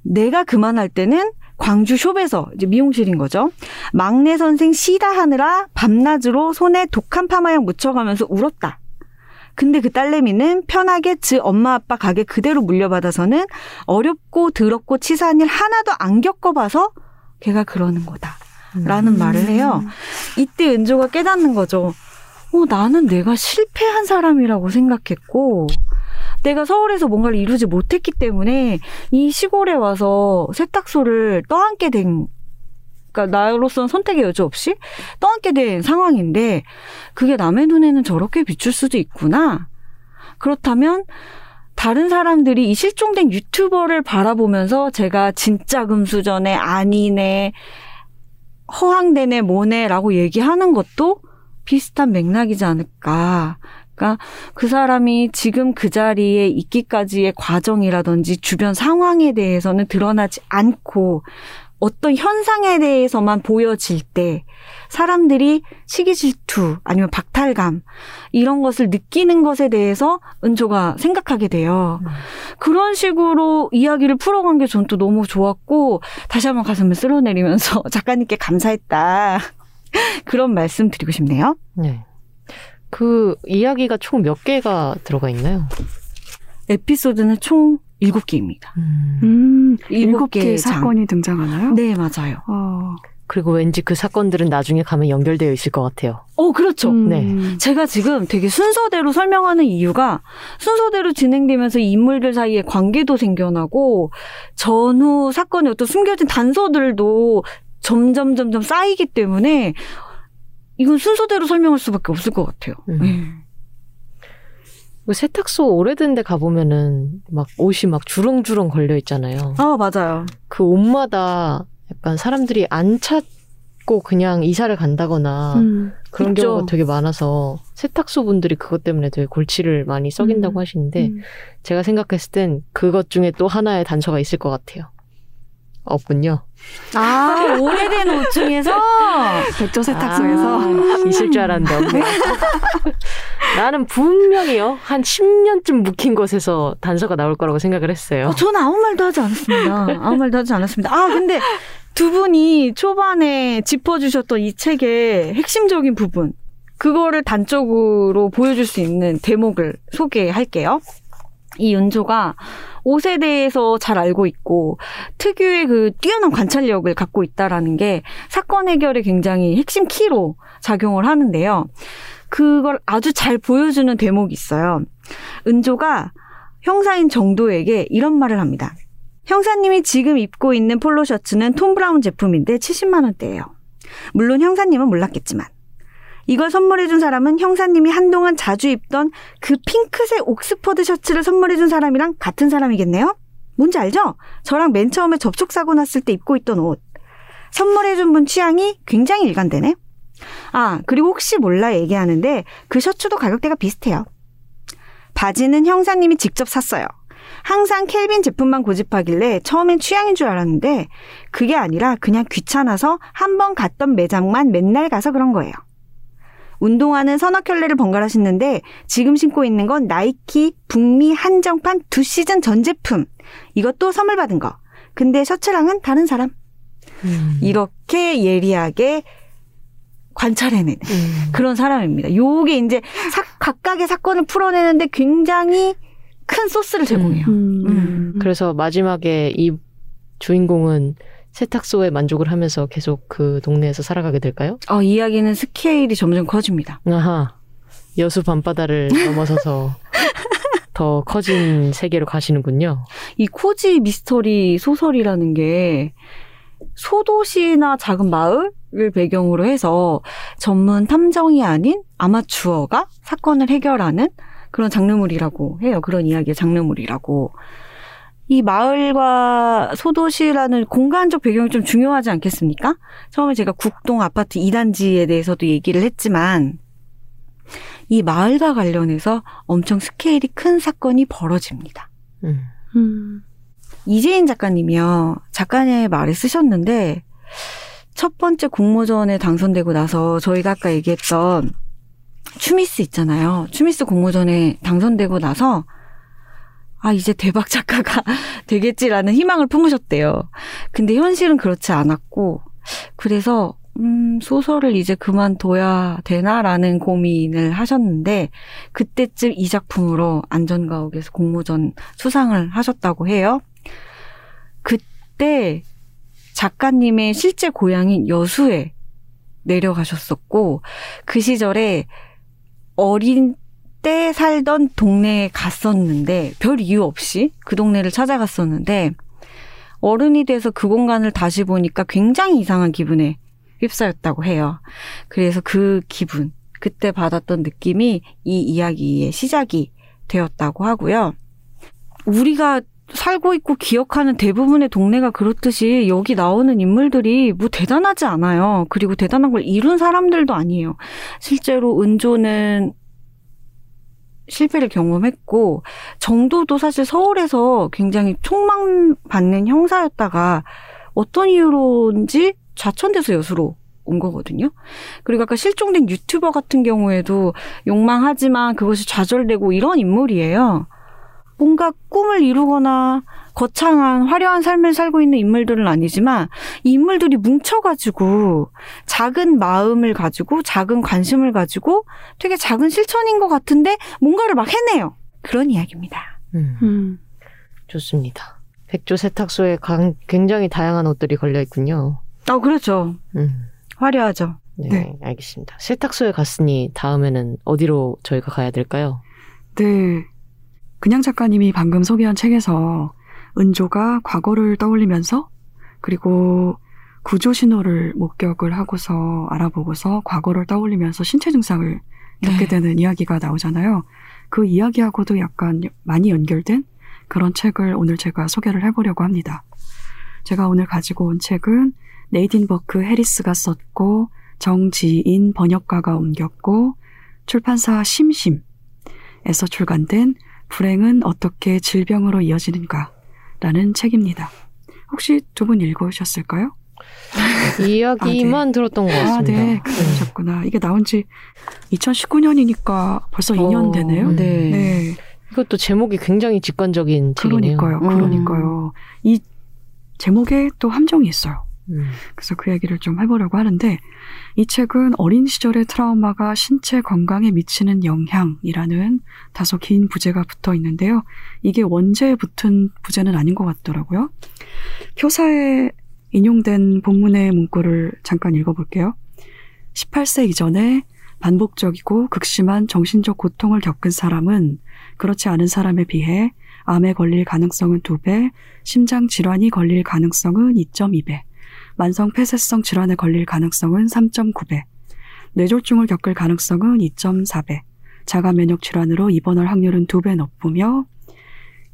내가 그만할 때는 광주 숍에서 이제 미용실인 거죠. 막내 선생 시다 하느라 밤낮으로 손에 독한 파마약 묻혀가면서 울었다. 근데 그 딸내미는 편하게 지 엄마 아빠 가게 그대로 물려받아서는 어렵고 더럽고 치사한 일 하나도 안 겪어봐서 걔가 그러는 거다. 라는 말을 해요. 이때 은조가 깨닫는 거죠. 어, 나는 내가 실패한 사람이라고 생각했고, 내가 서울에서 뭔가를 이루지 못했기 때문에 이 시골에 와서 세탁소를 떠안게 된, 그러니까 나로서는 선택의 여지 없이 떠안게 된 상황인데, 그게 남의 눈에는 저렇게 비출 수도 있구나. 그렇다면, 다른 사람들이 이 실종된 유튜버를 바라보면서 제가 진짜 금수저네, 아니네, 허황되네, 뭐네라고 얘기하는 것도 비슷한 맥락이지 않을까. 그러니까 그 사람이 지금 그 자리에 있기까지의 과정이라든지 주변 상황에 대해서는 드러나지 않고 어떤 현상에 대해서만 보여질 때 사람들이 시기 질투 아니면 박탈감 이런 것을 느끼는 것에 대해서 은조가 생각하게 돼요. 음. 그런 식으로 이야기를 풀어간 게 전 또 너무 좋았고 다시 한번 가슴을 쓸어내리면서 <laughs> 작가님께 감사했다. <laughs> 그런 말씀 드리고 싶네요. 네. 그 이야기가 총 몇 개가 들어가 있나요? 에피소드는 총 7개입니다. 음, 일곱 개. 사건이 등장하나요? 네, 맞아요. 어, 그리고 왠지 그 사건들은 나중에 가면 연결되어 있을 것 같아요. 어, 그렇죠. 음, 네. 제가 지금 되게 순서대로 설명하는 이유가 순서대로 진행되면서 이 인물들 사이에 관계도 생겨나고 전후 사건의 어떤 숨겨진 단서들도 점점 점점 쌓이기 때문에 이건 순서대로 설명할 수밖에 없을 것 같아요. 음. 네. 그 세탁소 오래된 데 가보면은 막 옷이 막 주렁주렁 걸려 있잖아요. 아 맞아요. 그 옷마다 약간 사람들이 안 찾고 그냥 이사를 간다거나 음, 그런 있죠. 경우가 되게 많아서 세탁소 분들이 그것 때문에 되게 골치를 많이 썩인다고 음, 하시는데 음. 제가 생각했을 땐 그것 중에 또 하나의 단서가 있을 것 같아요. 없군요. 아 오래된 옷 중에서 <laughs> 백조 세탁소에서 아, 있을 줄 알았는데 없네. <laughs> 나는 분명히요 한 10년쯤 묵힌 곳에서 단서가 나올 거라고 생각을 했어요. 어, 저는 아무 말도 하지 않았습니다. 아무 말도 하지 않았습니다. 아, 근데 두 분이 초반에 짚어주셨던 이 책의 핵심적인 부분, 그거를 단적으로 보여줄 수 있는 대목을 소개할게요. 이 윤조가 옷에 대해서 잘 알고 있고 특유의 그 뛰어난 관찰력을 갖고 있다라는 게 사건 해결에 굉장히 핵심 키로 작용을 하는데요. 그걸 아주 잘 보여주는 대목이 있어요. 은조가 형사인 정도에게 이런 말을 합니다. 형사님이 지금 입고 있는 폴로 셔츠는 톰 브라운 제품인데 70만 원대예요. 물론 형사님은 몰랐겠지만 이걸 선물해준 사람은 형사님이 한동안 자주 입던 그 핑크색 옥스퍼드 셔츠를 선물해준 사람이랑 같은 사람이겠네요? 뭔지 알죠? 저랑 맨 처음에 접촉사고 났을 때 입고 있던 옷. 선물해준 분 취향이 굉장히 일관되네. 아, 그리고 혹시 몰라 얘기하는데 그 셔츠도 가격대가 비슷해요. 바지는 형사님이 직접 샀어요. 항상 켈빈 제품만 고집하길래 처음엔 취향인 줄 알았는데 그게 아니라 그냥 귀찮아서 한 번 갔던 매장만 맨날 가서 그런 거예요. 운동화는 서너 켤레를 번갈아 신는데 지금 신고 있는 건 나이키 북미 한정판 두 시즌 전 제품. 이것도 선물 받은 거. 근데 셔츠랑은 다른 사람. 음. 이렇게 예리하게 관찰해내는 음. 그런 사람입니다. 요게 이제 사- 각각의 사건을 풀어내는데 굉장히 큰 소스를 제공해요. 음, 음. 그래서 마지막에 이 주인공은 세탁소에 만족을 하면서 계속 그 동네에서 살아가게 될까요? 어, 이야기는 스케일이 점점 커집니다. 아하. 여수 밤바다를 <laughs> 넘어서서 더더 커진 세계로 가시는군요. 이 코지 미스터리 소설이라는 게 소도시나 작은 마을을 배경으로 해서 전문 탐정이 아닌 아마추어가 사건을 해결하는 그런 장르물이라고 해요. 그런 이야기의 장르물이라고. 이 마을과 소도시라는 공간적 배경이 좀 중요하지 않겠습니까? 처음에 제가 국동 아파트 2단지에 대해서도 얘기를 했지만 이 마을과 관련해서 엄청 스케일이 큰 사건이 벌어집니다. 음. 음. 이재인 작가님이요. 작가의 말을 쓰셨는데 첫 번째 공모전에 당선되고 나서 저희가 아까 얘기했던 추미스 있잖아요. 추미스 공모전에 당선되고 나서 아 이제 대박 작가가 <laughs> 되겠지라는 희망을 품으셨대요. 근데 현실은 그렇지 않았고 그래서 음 소설을 이제 그만둬야 되나라는 고민을 하셨는데 그때쯤 이 작품으로 안전가옥에서 공모전 수상을 하셨다고 해요. 그때 작가님의 실제 고향인 여수에 내려가셨었고 그 시절에 어린 때 살던 동네에 갔었는데 별 이유 없이 그 동네를 찾아갔었는데 어른이 돼서 그 공간을 다시 보니까 굉장히 이상한 기분에 휩싸였다고 해요. 그래서 그 기분, 그때 받았던 느낌이 이 이야기의 시작이 되었다고 하고요. 우리가 살고 있고 기억하는 대부분의 동네가 그렇듯이 여기 나오는 인물들이 뭐 대단하지 않아요. 그리고 대단한 걸 이룬 사람들도 아니에요. 실제로 은조는 실패를 경험했고 정도도 사실 서울에서 굉장히 촉망받는 형사였다가 어떤 이유로인지 좌천돼서 여수로 온 거거든요. 그리고 아까 실종된 유튜버 같은 경우에도 욕망하지만 그것이 좌절되고 이런 인물이에요. 뭔가 꿈을 이루거나 거창한 화려한 삶을 살고 있는 인물들은 아니지만 이 인물들이 뭉쳐가지고 작은 마음을 가지고 작은 관심을 가지고 되게 작은 실천인 것 같은데 뭔가를 막 해내요. 그런 이야기입니다. 음. 음. 좋습니다. 백조 세탁소에 강- 굉장히 다양한 옷들이 걸려 있군요. 아 그렇죠. 음. 화려하죠. 네, 네. 알겠습니다. 세탁소에 갔으니 다음에는 어디로 저희가 가야 될까요? 네. 그냥 작가님이 방금 소개한 책에서 은조가 과거를 떠올리면서 그리고 구조 신호를 목격을 하고서 알아보고서 과거를 떠올리면서 신체 증상을 겪게 네. 되는 이야기가 나오잖아요. 그 이야기하고도 약간 많이 연결된 그런 책을 오늘 제가 소개를 해보려고 합니다. 제가 오늘 가지고 온 책은 네이딘 버크 해리스가 썼고 정지인 번역가가 옮겼고 출판사 심심에서 출간된 불행은 어떻게 질병으로 이어지는가 라는 책입니다. 혹시 두 분 읽으셨을까요? 이야기만 들었던 것 아, 같습니다. 네. 그러셨구나. 이게 나온 지 2019년이니까 벌써 2년 어, 되네요. 네. 네. 이것도 제목이 굉장히 직관적인 책이네요. 그러니까요. 음. 그러니까요. 이 제목에 또 함정이 있어요. 음. 그래서 그 얘기를 좀 해보려고 하는데 이 책은 어린 시절의 트라우마가 신체 건강에 미치는 영향이라는 다소 긴 부제가 붙어 있는데요. 이게 원제에 붙은 부제는 아닌 것 같더라고요. 표사에 인용된 본문의 문구를 잠깐 읽어볼게요. 18세 이전에 반복적이고 극심한 정신적 고통을 겪은 사람은 그렇지 않은 사람에 비해 암에 걸릴 가능성은 2배, 심장 질환이 걸릴 가능성은 2.2배, 만성 폐쇄성 질환에 걸릴 가능성은 3.9배, 뇌졸중을 겪을 가능성은 2.4배, 자가 면역 질환으로 입원할 확률은 2배 높으며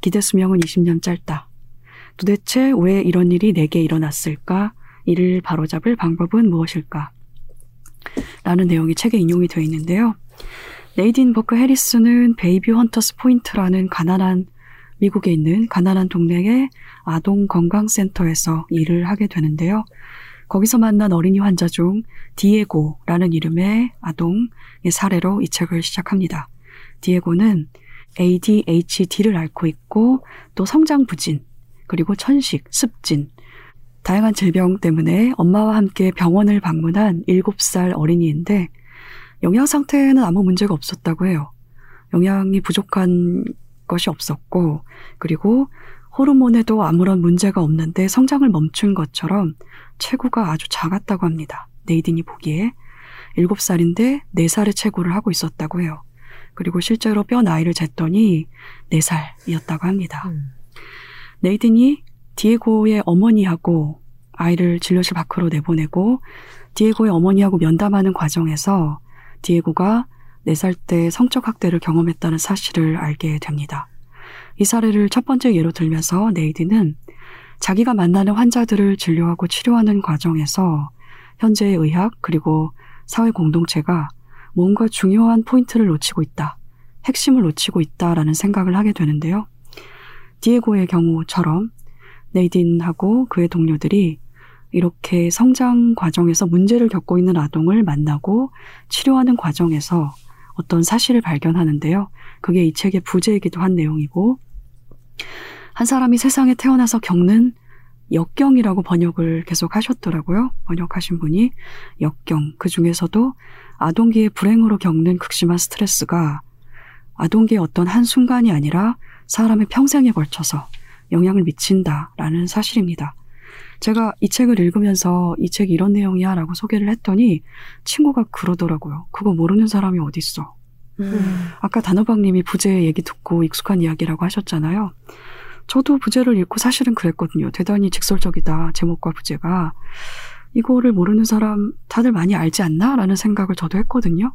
기대 수명은 20년 짧다. 도대체 왜 이런 일이 내게 일어났을까? 이를 바로잡을 방법은 무엇일까? 라는 내용이 책에 인용이 되어 있는데요. 네이딘 버크 해리스는 베이뷰 헌터스 포인트라는 가난한 미국에 있는 가난한 동네의 아동 건강센터에서 일을 하게 되는데요. 거기서 만난 어린이 환자 중 디에고라는 이름의 아동의 사례로 이 책을 시작합니다. 디에고는 ADHD를 앓고 있고 또 성장 부진, 그리고 천식, 습진, 다양한 질병 때문에 엄마와 함께 병원을 방문한 7살 어린이인데 영양 상태에는 아무 문제가 없었다고 해요. 영양이 부족한 것이 없었고 그리고 호르몬에도 아무런 문제가 없는데 성장을 멈춘 것처럼 체구가 아주 작았다고 합니다. 네이딘이 보기에 7살인데 4살의 체구를 하고 있었다고 해요. 그리고 실제로 뼈 나이를 쟀더니 4살이었다고 합니다. 음. 네이든이 디에고의 어머니하고 아이를 진료실 밖으로 내보내고 디에고의 어머니하고 면담하는 과정에서 디에고가 4살 때 성적 학대를 경험했다는 사실을 알게 됩니다. 이 사례를 첫 번째 예로 들면서 네이든은 자기가 만나는 환자들을 진료하고 치료하는 과정에서 현재의 의학 그리고 사회 공동체가 뭔가 중요한 포인트를 놓치고 있다. 핵심을 놓치고 있다라는 생각을 하게 되는데요. 디에고의 경우처럼 네이딘하고 그의 동료들이 이렇게 성장 과정에서 문제를 겪고 있는 아동을 만나고 치료하는 과정에서 어떤 사실을 발견하는데요. 그게 이 책의 부제이기도 한 내용이고, 한 사람이 세상에 태어나서 겪는 역경이라고 번역을 계속 하셨더라고요. 번역하신 분이 역경. 그 중에서도 아동기의 불행으로 겪는 극심한 스트레스가 아동기의 어떤 한순간이 아니라 사람의 평생에 걸쳐서 영향을 미친다라는 사실입니다. 제가 이 책을 읽으면서 이 책이 이런 내용이야 라고 소개를 했더니 친구가 그러더라고요. 그거 모르는 사람이 어딨어. 음. 아까 단호박님이 부제 얘기 듣고 익숙한 이야기라고 하셨잖아요. 저도 부제를 읽고 사실은 그랬거든요. 대단히 직설적이다. 제목과 부제가. 이거를 모르는 사람 다들 많이 알지 않나? 라는 생각을 저도 했거든요.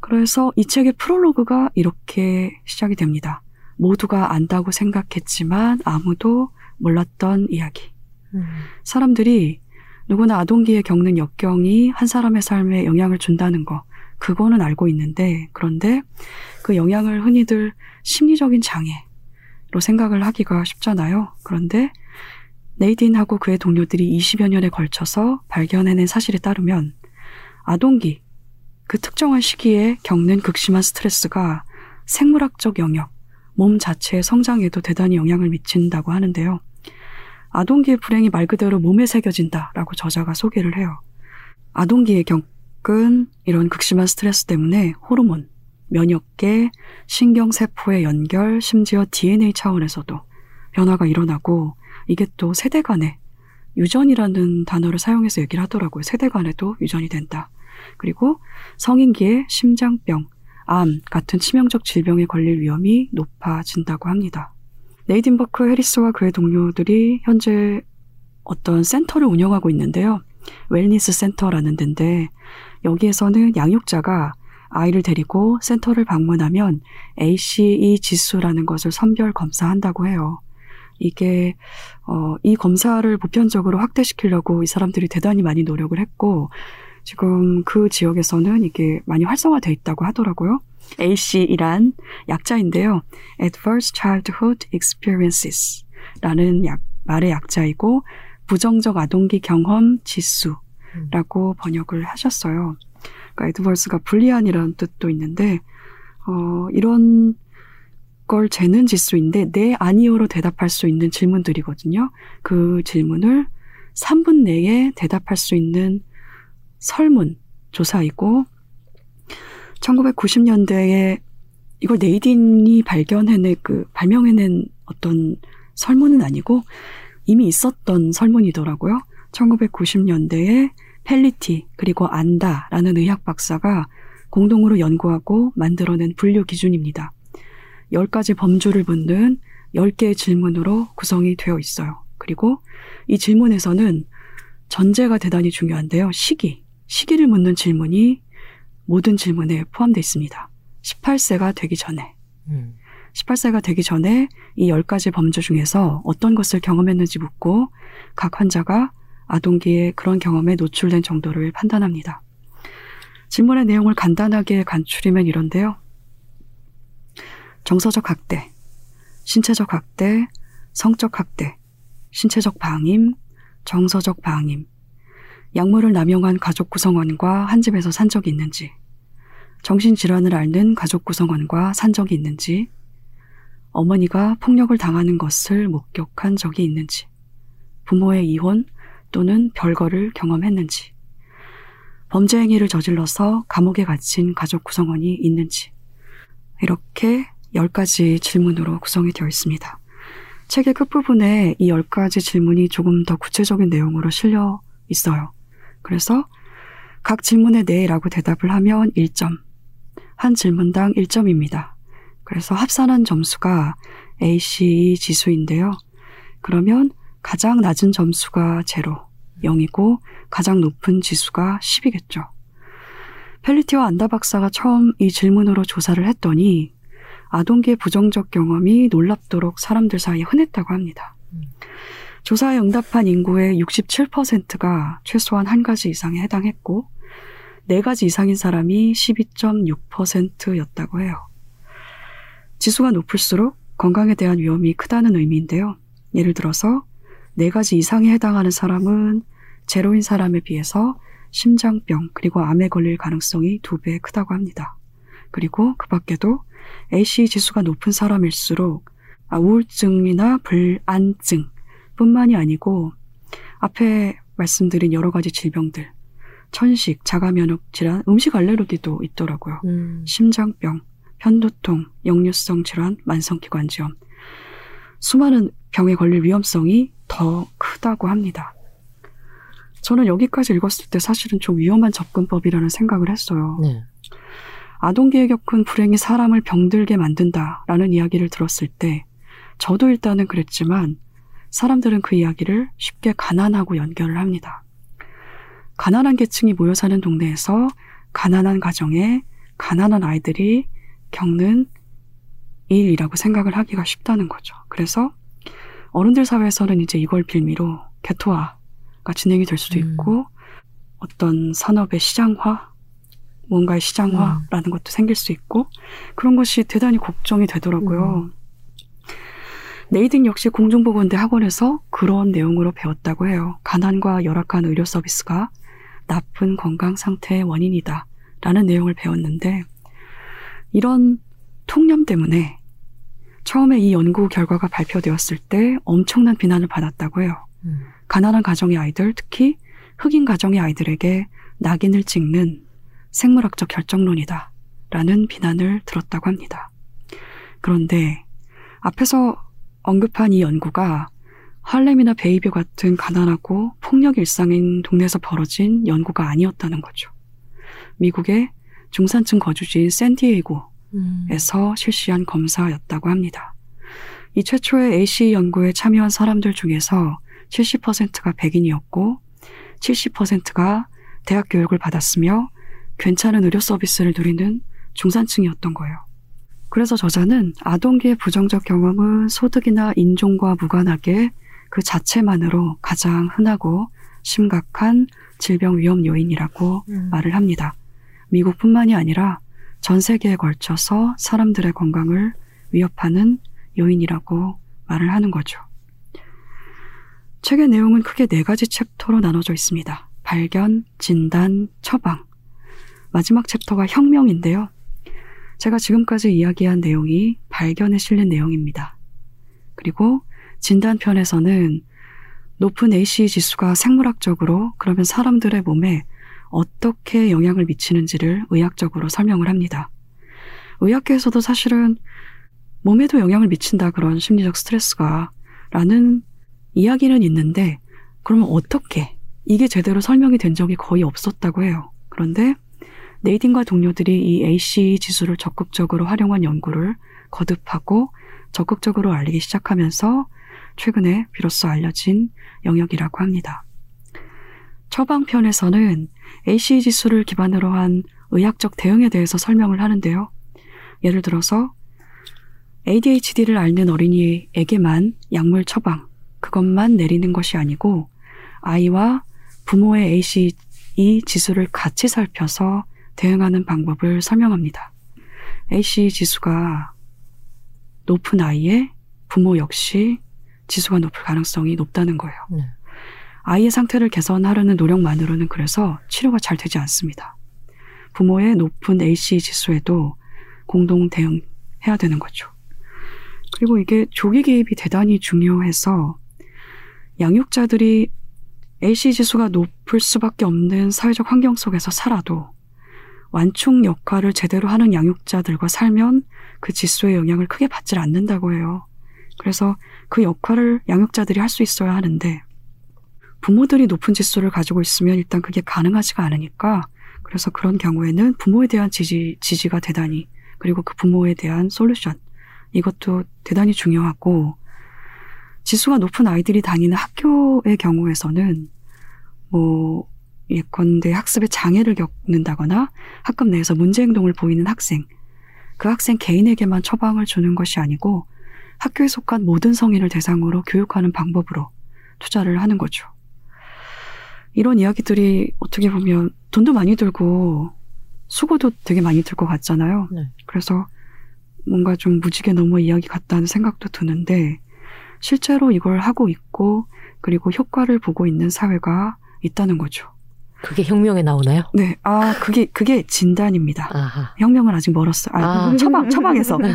그래서 이 책의 프롤로그가 이렇게 시작이 됩니다. 모두가 안다고 생각했지만 아무도 몰랐던 이야기. 음. 사람들이 누구나 아동기에 겪는 역경이 한 사람의 삶에 영향을 준다는 거, 그거는 알고 있는데, 그런데 그 영향을 흔히들 심리적인 장애로 생각을 하기가 쉽잖아요. 그런데 네이딘하고 그의 동료들이 20여 년에 걸쳐서 발견해낸 사실에 따르면 아동기, 그 특정한 시기에 겪는 극심한 스트레스가 생물학적 영역, 몸 자체의 성장에도 대단히 영향을 미친다고 하는데요. 아동기의 불행이 말 그대로 몸에 새겨진다라고 저자가 소개를 해요. 아동기에 겪은 이런 극심한 스트레스 때문에 호르몬, 면역계, 신경세포의 연결, 심지어 DNA 차원에서도 변화가 일어나고 이게 또 세대 간에 유전이라는 단어를 사용해서 얘기를 하더라고요. 세대 간에도 유전이 된다. 그리고 성인기에 심장병, 암 같은 치명적 질병에 걸릴 위험이 높아진다고 합니다. 네이딘버크 해리스와 그의 동료들이 현재 어떤 센터를 운영하고 있는데요. wellness 센터라는 데인데 여기에서는 양육자가 아이를 데리고 센터를 방문하면 ACE 지수라는 것을 선별 검사한다고 해요. 이게 어, 이 검사를 보편적으로 확대시키려고 이 사람들이 대단히 많이 노력을 했고 지금 그 지역에서는 이게 많이 활성화돼 있다고 하더라고요. ACE란 약자인데요. Adverse Childhood Experiences 라는 약, 말의 약자이고 부정적 아동기 경험 지수라고 번역을 하셨어요. 그러니까 adverse가 불리한이라는 뜻도 있는데 어, 이런 걸 재는 지수인데 네 아니오로 대답할 수 있는 질문들이거든요. 그 질문을 3분 내에 대답할 수 있는 설문 조사이고 1990년대에 이걸 네이딘이 발견해낸 그 발명해낸 어떤 설문은 아니고 이미 있었던 설문이더라고요. 1990년대에 펠리티 그리고 안다라는 의학 박사가 공동으로 연구하고 만들어낸 분류 기준입니다. 10가지 범주를 묻는 10개의 질문으로 구성이 되어 있어요. 그리고 이 질문에서는 전제가 대단히 중요한데요. 시기. 시기를 묻는 질문이 모든 질문에 포함되어 있습니다. 18세가 되기 전에. 음. 18세가 되기 전에 이 10가지 범주 중에서 어떤 것을 경험했는지 묻고 각 환자가 아동기에 그런 경험에 노출된 정도를 판단합니다. 질문의 내용을 간단하게 간추리면 이런데요. 정서적 학대, 신체적 학대, 성적 학대, 신체적 방임, 정서적 방임, 약물을 남용한 가족 구성원과 한 집에서 산 적이 있는지, 정신질환을 앓는 가족 구성원과 산 적이 있는지, 어머니가 폭력을 당하는 것을 목격한 적이 있는지, 부모의 이혼 또는 별거를 경험했는지, 범죄 행위를 저질러서 감옥에 갇힌 가족 구성원이 있는지, 이렇게 10가지 질문으로 구성이 되어 있습니다. 책의 끝부분에 이 10가지 질문이 조금 더 구체적인 내용으로 실려 있어요. 그래서 각 질문에 네라고 대답을 하면 1점, 한 질문당 1점입니다. 그래서 합산한 점수가 ACE 지수인데요. 그러면 가장 낮은 점수가 제로, 0이고 가장 높은 지수가 10이겠죠. 펠리티와 안다 박사가 처음 이 질문으로 조사를 했더니 아동기의 부정적 경험이 놀랍도록 사람들 사이에 흔했다고 합니다. 조사에 응답한 인구의 67%가 최소한 한 가지 이상에 해당했고, 네 가지 이상인 사람이 12.6%였다고 해요. 지수가 높을수록 건강에 대한 위험이 크다는 의미인데요. 예를 들어서 네 가지 이상에 해당하는 사람은 제로인 사람에 비해서 심장병 그리고 암에 걸릴 가능성이 두배 크다고 합니다. 그리고 그 밖에도 AC 지수가 높은 사람일수록 아, 우울증이나 불안증 뿐만이 아니고 앞에 말씀드린 여러 가지 질병들, 천식, 자가면역 질환, 음식 알레르기도 있더라고요. 음. 심장병, 편두통, 역류성 질환, 만성기관지염. 수많은 병에 걸릴 위험성이 더 크다고 합니다. 저는 여기까지 읽었을 때 사실은 좀 위험한 접근법이라는 생각을 했어요. 네. 아동기에 겪은 불행이 사람을 병들게 만든다라는 이야기를 들었을 때 저도 일단은 그랬지만 사람들은 그 이야기를 쉽게 가난하고 연결을 합니다. 가난한 계층이 모여 사는 동네에서 가난한 가정에 가난한 아이들이 겪는 일이라고 생각을 하기가 쉽다는 거죠. 그래서 어른들 사회에서는 이제 이걸 빌미로 개토화가 진행이 될 수도 음. 있고 어떤 산업의 시장화, 뭔가의 시장화라는 것도 생길 수 있고 그런 것이 대단히 걱정이 되더라고요. 네이딩 역시 공중보건대 학원에서 그런 내용으로 배웠다고 해요. 가난과 열악한 의료 서비스가 나쁜 건강 상태의 원인이다. 라는 내용을 배웠는데, 이런 통념 때문에 처음에 이 연구 결과가 발표되었을 때 엄청난 비난을 받았다고 해요. 음. 가난한 가정의 아이들, 특히 흑인 가정의 아이들에게 낙인을 찍는 생물학적 결정론이다. 라는 비난을 들었다고 합니다. 그런데 앞에서 언급한 이 연구가 할렘이나 베이뷰 같은 가난하고 폭력이 일상인 동네에서 벌어진 연구가 아니었다는 거죠. 미국의 중산층 거주지인 샌디에이고에서 음. 실시한 검사였다고 합니다. 이 최초의 ACE 연구에 참여한 사람들 중에서 70%가 백인이었고 70%가 대학 교육을 받았으며 괜찮은 의료 서비스를 누리는 중산층이었던 거예요. 그래서 저자는 아동기의 부정적 경험은 소득이나 인종과 무관하게 그 자체만으로 가장 흔하고 심각한 질병 위험 요인이라고 음. 말을 합니다. 미국뿐만이 아니라 전 세계에 걸쳐서 사람들의 건강을 위협하는 요인이라고 말을 하는 거죠. 책의 내용은 크게 네 가지 챕터로 나눠져 있습니다. 발견, 진단, 처방. 마지막 챕터가 혁명인데요. 제가 지금까지 이야기한 내용이 발견에 실린 내용입니다. 그리고 진단편에서는 높은 AC 지수가 생물학적으로 그러면 사람들의 몸에 어떻게 영향을 미치는지를 의학적으로 설명을 합니다. 의학계에서도 사실은 몸에도 영향을 미친다 그런 심리적 스트레스가 라는 이야기는 있는데 그러면 어떻게 이게 제대로 설명이 된 적이 거의 없었다고 해요. 그런데 네이딩과 동료들이 이 AC 지수를 적극적으로 활용한 연구를 거듭하고 적극적으로 알리기 시작하면서 최근에 비로소 알려진 영역이라고 합니다. 처방편에서는 AC 지수를 기반으로 한 의학적 대응에 대해서 설명을 하는데요. 예를 들어서 ADHD를 앓는 어린이에게만 약물 처방, 그것만 내리는 것이 아니고 아이와 부모의 AC 지수를 같이 살펴서 대응하는 방법을 설명합니다. AC 지수가 높은 아이의 부모 역시 지수가 높을 가능성이 높다는 거예요. 네. 아이의 상태를 개선하려는 노력만으로는 그래서 치료가 잘 되지 않습니다. 부모의 높은 AC 지수에도 공동 대응해야 되는 거죠. 그리고 이게 조기 개입이 대단히 중요해서 양육자들이 AC 지수가 높을 수밖에 없는 사회적 환경 속에서 살아도 완충 역할을 제대로 하는 양육자들과 살면 그 지수의 영향을 크게 받질 않는다고 해요. 그래서 그 역할을 양육자들이 할 수 있어야 하는데 부모들이 높은 지수를 가지고 있으면 일단 그게 가능하지가 않으니까 그래서 그런 경우에는 부모에 대한 지지, 지지가 대단히, 그리고 그 부모에 대한 솔루션, 이것도 대단히 중요하고, 지수가 높은 아이들이 다니는 학교의 경우에서는, 뭐, 예컨대 학습에 장애를 겪는다거나 학급 내에서 문제 행동을 보이는 학생, 그 학생 개인에게만 처방을 주는 것이 아니고 학교에 속한 모든 성인을 대상으로 교육하는 방법으로 투자를 하는 거죠. 이런 이야기들이 어떻게 보면 돈도 많이 들고 수고도 되게 많이 들 것 같잖아요. 네. 그래서 뭔가 좀 무지개 넘어 이야기 같다는 생각도 드는데 실제로 이걸 하고 있고 그리고 효과를 보고 있는 사회가 있다는 거죠. 그게 혁명에 나오나요? 네, 아 그게 그게 진단입니다. 아하. 혁명은 아직 멀었어. 아, 아. 처방 처방에서. <laughs> 네.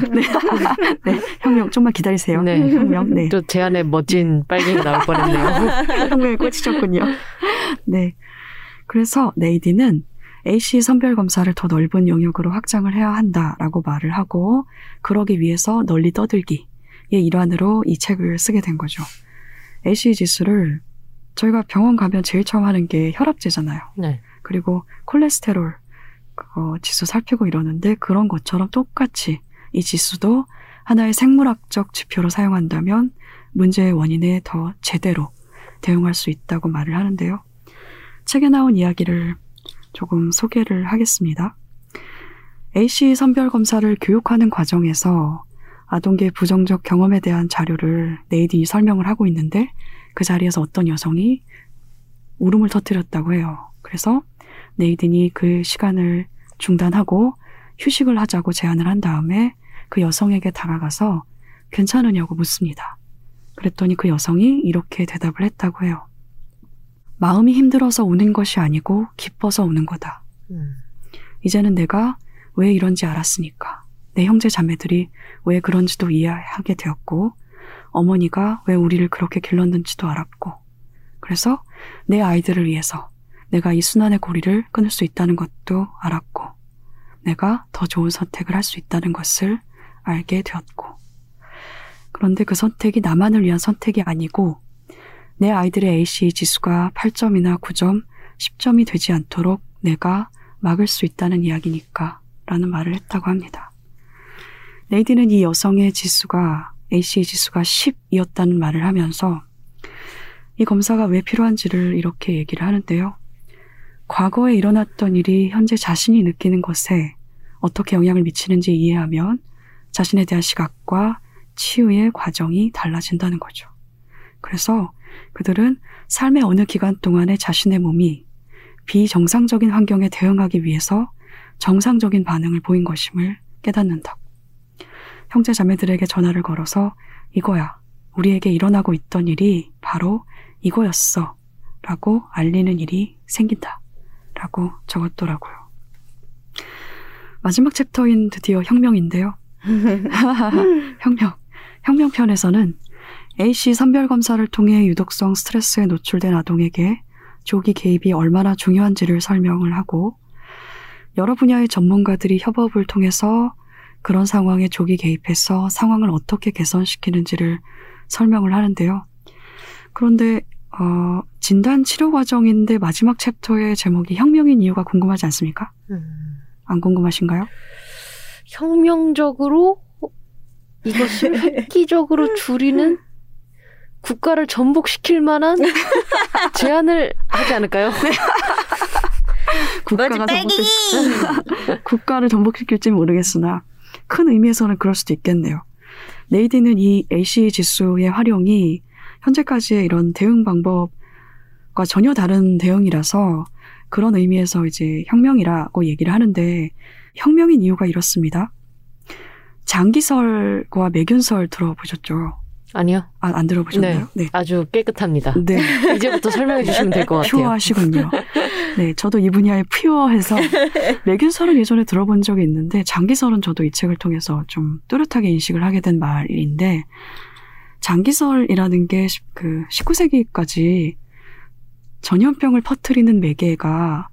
네, 혁명 좀만 기다리세요. 네. 혁명. 네. 또 제 안에 멋진 빨갱이 나올 뻔 했네요. <laughs> 혁명에 꽂히셨군요. 네. 그래서 네이디는 AC 선별 검사를 더 넓은 영역으로 확장을 해야 한다라고 말을 하고 그러기 위해서 널리 떠들기의 일환으로 이 책을 쓰게 된 거죠. AC 지수를 저희가 병원 가면 제일 처음 하는 게 혈압제잖아요. 네. 그리고 콜레스테롤 그거 지수 살피고 이러는데 그런 것처럼 똑같이 이 지수도 하나의 생물학적 지표로 사용한다면 문제의 원인에 더 제대로 대응할 수 있다고 말을 하는데요. 책에 나온 이야기를 조금 소개를 하겠습니다. AC 선별 검사를 교육하는 과정에서 아동계 부정적 경험에 대한 자료를 네이딘이 설명을 하고 있는데 그 자리에서 어떤 여성이 울음을 터뜨렸다고 해요. 그래서 네이든이 그 시간을 중단하고 휴식을 하자고 제안을 한 다음에 그 여성에게 다가가서 괜찮으냐고 묻습니다. 그랬더니 그 여성이 이렇게 대답을 했다고 해요. 마음이 힘들어서 우는 것이 아니고 기뻐서 우는 거다. 음. 이제는 내가 왜 이런지 알았으니까. 내 형제 자매들이 왜 그런지도 이해하게 되었고, 어머니가 왜 우리를 그렇게 길렀는지도 알았고, 그래서 내 아이들을 위해서 내가 이 순환의 고리를 끊을 수 있다는 것도 알았고, 내가 더 좋은 선택을 할 수 있다는 것을 알게 되었고, 그런데 그 선택이 나만을 위한 선택이 아니고, 내 아이들의 AC 지수가 8점이나 9점, 10점이 되지 않도록 내가 막을 수 있다는 이야기니까 라는 말을 했다고 합니다. 레이디는 이 여성의 지수가 AC 지수가 10이었다는 말을 하면서 이 검사가 왜 필요한지를 이렇게 얘기를 하는데요. 과거에 일어났던 일이 현재 자신이 느끼는 것에 어떻게 영향을 미치는지 이해하면 자신에 대한 시각과 치유의 과정이 달라진다는 거죠. 그래서 그들은 삶의 어느 기간 동안에 자신의 몸이 비정상적인 환경에 대응하기 위해서 정상적인 반응을 보인 것임을 깨닫는다. 형제 자매들에게 전화를 걸어서 이거야. 우리에게 일어나고 있던 일이 바로 이거였어. 라고 알리는 일이 생긴다. 라고 적었더라고요. 마지막 챕터인 드디어 혁명인데요. <laughs> 혁명. 혁명편에서는 A씨 선별검사를 통해 유독성 스트레스에 노출된 아동에게 조기 개입이 얼마나 중요한지를 설명을 하고 여러 분야의 전문가들이 협업을 통해서 그런 상황에 조기 개입해서 상황을 어떻게 개선시키는지를 설명을 하는데요. 그런데 어, 진단 치료 과정인데 마지막 챕터의 제목이 혁명인 이유가 궁금하지 않습니까? 음. 안 궁금하신가요? 혁명적으로 이것을 <laughs> 획기적으로 줄이는 국가를 전복시킬 만한 <laughs> 제안을 하지 않을까요? <laughs> 국가가 전복시 국가를 전복시킬지 모르겠으나 큰 의미에서는 그럴 수도 있겠네요. 네이디는 이 AC 지수의 활용이 현재까지의 이런 대응 방법과 전혀 다른 대응이라서 그런 의미에서 이제 혁명이라고 얘기를 하는데 혁명인 이유가 이렇습니다. 장기설과 매균설 들어보셨죠? 아니요. 아, 안 들어보셨나요? 네. 아주 깨끗합니다. 네. <laughs> 이제부터 설명해 주시면 될 것 같아요. 퓨어하시군요. 네, 저도 이 분야에 퓨어해서 <laughs> 매균설은 예전에 들어본 적이 있는데 장기설은 저도 이 책을 통해서 좀 뚜렷하게 인식을 하게 된 말인데 장기설이라는 게 그 19세기까지 전염병을 퍼뜨리는 매개가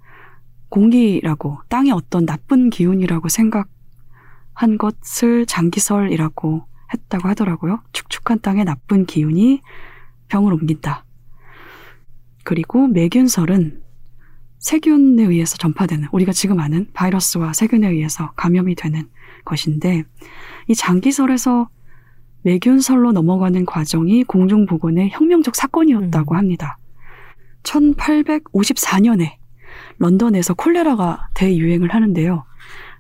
공기라고 땅의 어떤 나쁜 기운이라고 생각한 것을 장기설이라고 했다고 하더라고요. 축축한 땅의 나쁜 기운이 병을 옮긴다. 그리고 매균설은 세균에 의해서 전파되는 우리가 지금 아는 바이러스와 세균에 의해서 감염이 되는 것인데 이 장기설에서 매균설로 넘어가는 과정이 공중보건의 혁명적 사건이었다고 음. 합니다. 1854년에 런던에서 콜레라가 대유행을 하는데요.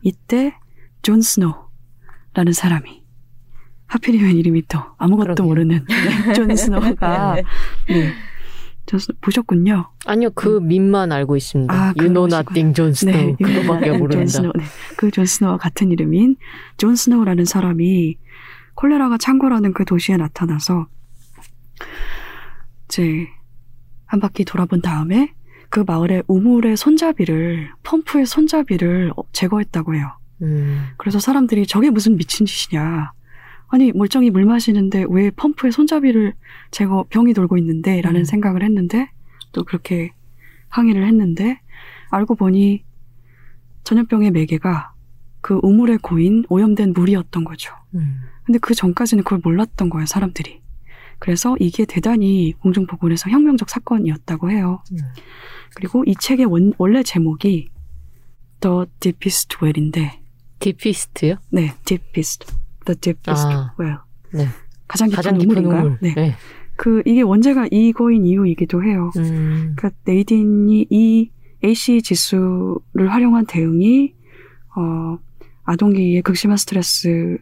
이때 존 스노우라는 사람이 하필이면 이름이 또 아무것도 그러게요. 모르는 <laughs> 네, 존 스노우가 네. 존 스노우 보셨군요. 아니요, 그 밈만 알고 있습니다. 아, you know nothing, 존 스노우. 그거밖에 존 모른다. 스노우, 네. 그존 스노우와 같은 이름인 존 스노우라는 사람이 콜레라가 창궐하는 그 도시에 나타나서 이제 한 바퀴 돌아본 다음에 그 마을의 우물의 손잡이를 펌프의 손잡이를 어, 제거했다고 해요. 음, 그래서 사람들이 저게 무슨 미친 짓이냐. 아니 멀쩡히 물 마시는데 왜 펌프의 손잡이를 제거 병이 돌고 있는데 라는 음. 생각을 했는데 또 그렇게 항의를 했는데 알고 보니 전염병의 매개가 그 우물에 고인 오염된 물이었던 거죠. 음. 근데 그 전까지는 그걸 몰랐던 거예요, 사람들이. 그래서 이게 대단히 공중보건에서 혁명적 사건이었다고 해요. 음. 그리고 이 책의 원, 원래 제목이 The Deepest Well인데, 디피스트요? 네, Deepest, The Deepest 아, Well. 네. 가장 깊은 가장 깊은 우물인가요? 우물. 네. 네. 그 이게 원제가 이거인 이유이기도 해요. 음, 그러니까 네이딘이 이 AC 지수를 활용한 대응이 어, 아동기의 극심한 스트레스에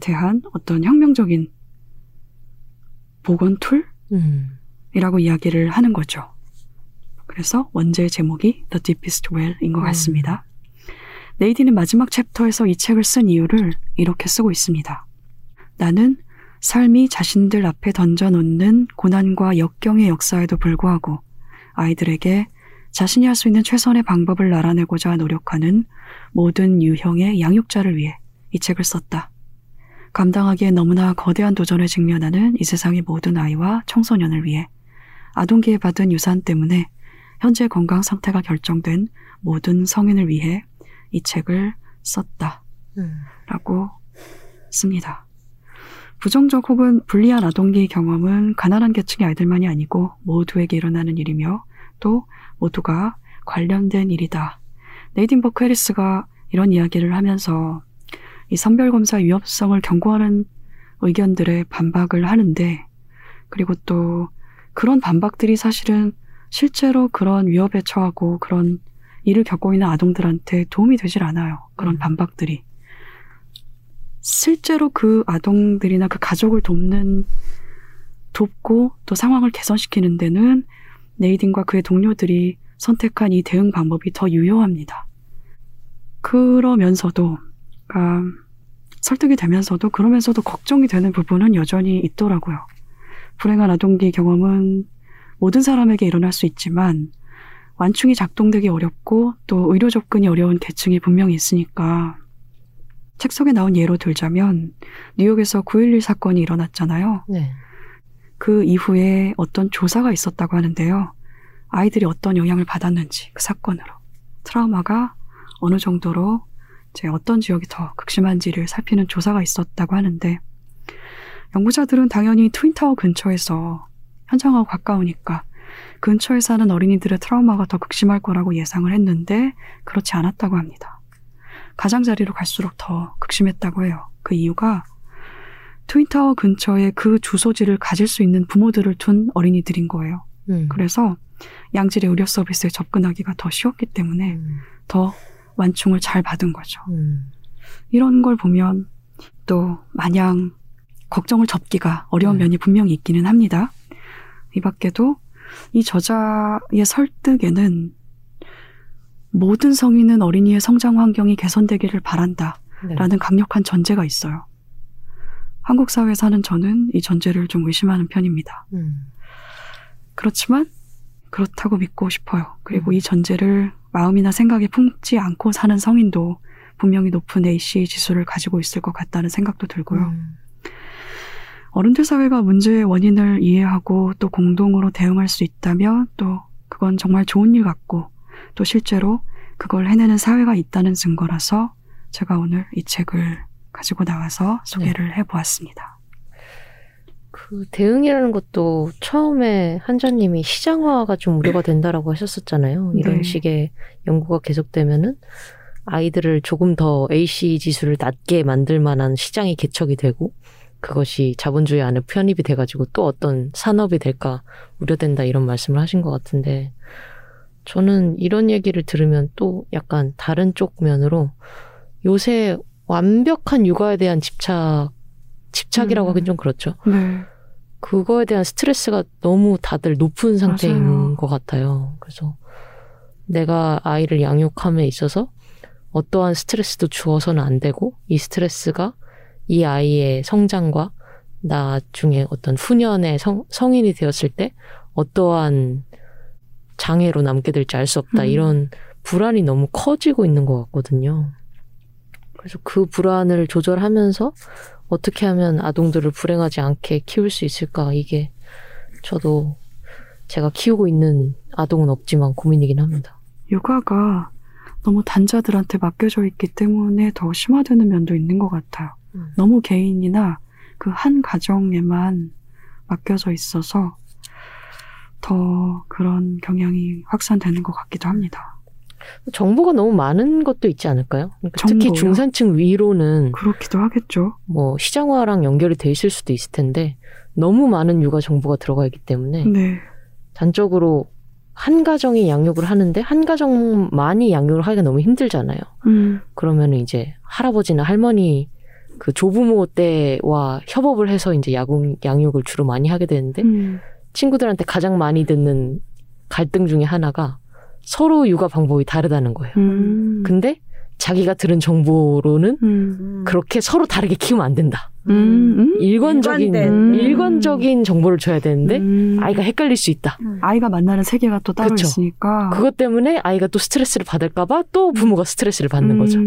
대한 어떤 혁명적인 보건 음, tool이라고 이야기를 하는 거죠. 그래서 원제의 제목이 The Deepest Well인 것 음. 같습니다. 네이딘은 마지막 챕터에서 이 책을 쓴 이유를 이렇게 쓰고 있습니다. 나는 삶이 자신들 앞에 던져놓는 고난과 역경의 역사에도 불구하고 아이들에게 자신이 할 수 있는 최선의 방법을 알아내고자 노력하는 모든 유형의 양육자를 위해 이 책을 썼다. 감당하기에 너무나 거대한 도전에 직면하는 이 세상의 모든 아이와 청소년을 위해 아동기에 받은 유산 때문에 현재 건강 상태가 결정된 모든 성인을 위해 이 책을 썼다. 음. 라고 씁니다. 부정적 혹은 불리한 아동기 경험은 가난한 계층의 아이들만이 아니고 모두에게 일어나는 일이며 또 모두가 관련된 일이다. 네이딘 버크 해리스가 이런 이야기를 하면서 이 선별검사 위협성을 경고하는 의견들에 반박을 하는데 그리고 또 그런 반박들이 사실은 실제로 그런 위협에 처하고 그런 일을 겪고 있는 아동들한테 도움이 되질 않아요. 그런 음. 반박들이. 실제로 그 아동들이나 그 가족을 돕는 돕고 또 상황을 개선시키는 데는 네이딘과 그의 동료들이 선택한 이 대응 방법이 더 유효합니다. 그러면서도 아, 설득이 되면서도 그러면서도 걱정이 되는 부분은 여전히 있더라고요. 불행한 아동기 경험은 모든 사람에게 일어날 수 있지만 완충이 작동되기 어렵고 또 의료 접근이 어려운 계층이 분명히 있으니까 책 속에 나온 예로 들자면 뉴욕에서 9.11 사건이 일어났잖아요. 네. 그 이후에 어떤 조사가 있었다고 하는데요. 아이들이 어떤 영향을 받았는지 그 사건으로 트라우마가 어느 정도로 이제 어떤 지역이 더 극심한지를 살피는 조사가 있었다고 하는데 연구자들은 당연히 트윈타워 근처에서 현장하고 가까우니까 근처에 사는 어린이들의 트라우마가 더 극심할 거라고 예상을 했는데 그렇지 않았다고 합니다. 가장자리로 갈수록 더 극심했다고 해요. 그 이유가 트윈타워 근처에 그 주소지를 가질 수 있는 부모들을 둔 어린이들인 거예요. 음. 그래서 양질의 의료 서비스에 접근하기가 더 쉬웠기 때문에 음. 더 완충을 잘 받은 거죠. 음. 이런 걸 보면 또 마냥 걱정을 접기가 어려운 네. 면이 분명히 있기는 합니다. 이 밖에도 이 저자의 설득에는 모든 성인은 어린이의 성장 환경이 개선되기를 바란다. 네. 라는 강력한 전제가 있어요. 한국 사회에 사는 저는 이 전제를 좀 의심하는 편입니다. 음. 그렇지만 그렇다고 믿고 싶어요. 그리고 음. 이 전제를 마음이나 생각에 품지 않고 사는 성인도 분명히 높은 AC 지수를 가지고 있을 것 같다는 생각도 들고요. 음. 어른들 사회가 문제의 원인을 이해하고 또 공동으로 대응할 수 있다면 또 그건 정말 좋은 일 같고 또 실제로 그걸 해내는 사회가 있다는 증거라서 제가 오늘 이 책을 가지고 나와서 소개를 해보았습니다. 그 대응이라는 것도 처음에 한자님이 시장화가 좀 우려가 된다라고 하셨었잖아요. 이런 네. 식의 연구가 계속되면은 아이들을 조금 더 AC 지수를 낮게 만들 만한 시장이 개척이 되고 그것이 자본주의 안에 편입이 돼가지고 또 어떤 산업이 될까 우려된다 이런 말씀을 하신 것 같은데 저는 이런 얘기를 들으면 또 약간 다른 쪽 면으로 요새 완벽한 육아에 대한 집착 집착이라고 음. 하긴 좀 그렇죠. 네. 그거에 대한 스트레스가 너무 다들 높은 상태인 맞아요. 것 같아요. 그래서 내가 아이를 양육함에 있어서 어떠한 스트레스도 주어서는 안 되고 이 스트레스가 이 아이의 성장과 나중에 어떤 후년의 성, 성인이 되었을 때 어떠한 장애로 남게 될지 알 수 없다. 음. 이런 불안이 너무 커지고 있는 것 같거든요. 그래서 그 불안을 조절하면서 어떻게 하면 아동들을 불행하지 않게 키울 수 있을까 이게 저도 제가 키우고 있는 아동은 없지만 고민이긴 합니다. 육아가 너무 단자들한테 맡겨져 있기 때문에 더 심화되는 면도 있는 것 같아요. 음. 너무 개인이나 그 한 가정에만 맡겨져 있어서 더 그런 경향이 확산되는 것 같기도 합니다. 정보가 너무 많은 것도 있지 않을까요? 그러니까 특히? 중산층 위로는 그렇기도 하겠죠. 뭐 시장화랑 연결이 돼 있을 수도 있을 텐데 너무 많은 육아 정보가 들어가 있기 때문에 네. 단적으로 한 가정이 양육을 하는데 한 가정만이 양육을 하기가 너무 힘들잖아요. 음, 그러면 이제 할아버지나 할머니 그 조부모 때와 협업을 해서 이제 야구, 양육을 주로 많이 하게 되는데 음, 친구들한테 가장 많이 듣는 갈등 중에 하나가 서로 육아 방법이 다르다는 거예요. 음, 근데 자기가 들은 정보로는 음, 그렇게 서로 다르게 키우면 안 된다. 음, 음, 일관적인 일관된. 음. 일관적인 정보를 줘야 되는데 음. 아이가 헷갈릴 수 있다. 아이가 만나는 세계가 또 따로 그쵸. 있으니까 그것 때문에 아이가 또 스트레스를 받을까봐 또 부모가 스트레스를 받는 거죠.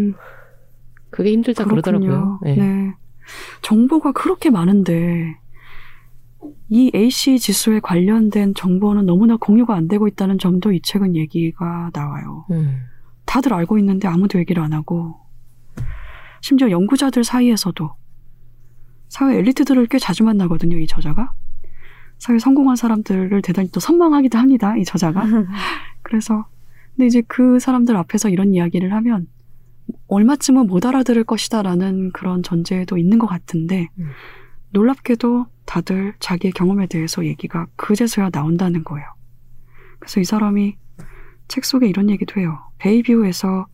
음, 그게 힘들다 그렇군요. 그러더라고요. 네. 네. 정보가 그렇게 많은데 이 AC 지수에 관련된 정보는 너무나 공유가 안 되고 있다는 점도 이 책은 얘기가 나와요. 음. 다들 알고 있는데 아무도 얘기를 안 하고 심지어 연구자들 사이에서도 사회 엘리트들을 꽤 자주 만나거든요, 이 저자가. 사회 성공한 사람들을 대단히 또 선망하기도 합니다, 이 저자가. <laughs> 그래서 근데 이제 그 사람들 앞에서 이런 이야기를 하면 얼마쯤은 못 알아들을 것이다라는 그런 전제도 있는 것 같은데 음. 놀랍게도 다들 자기의 경험에 대해서 얘기가 그제서야 나온다는 거예요. 그래서 이 사람이 책 속에 이런 얘기도 해요. 베이비우에서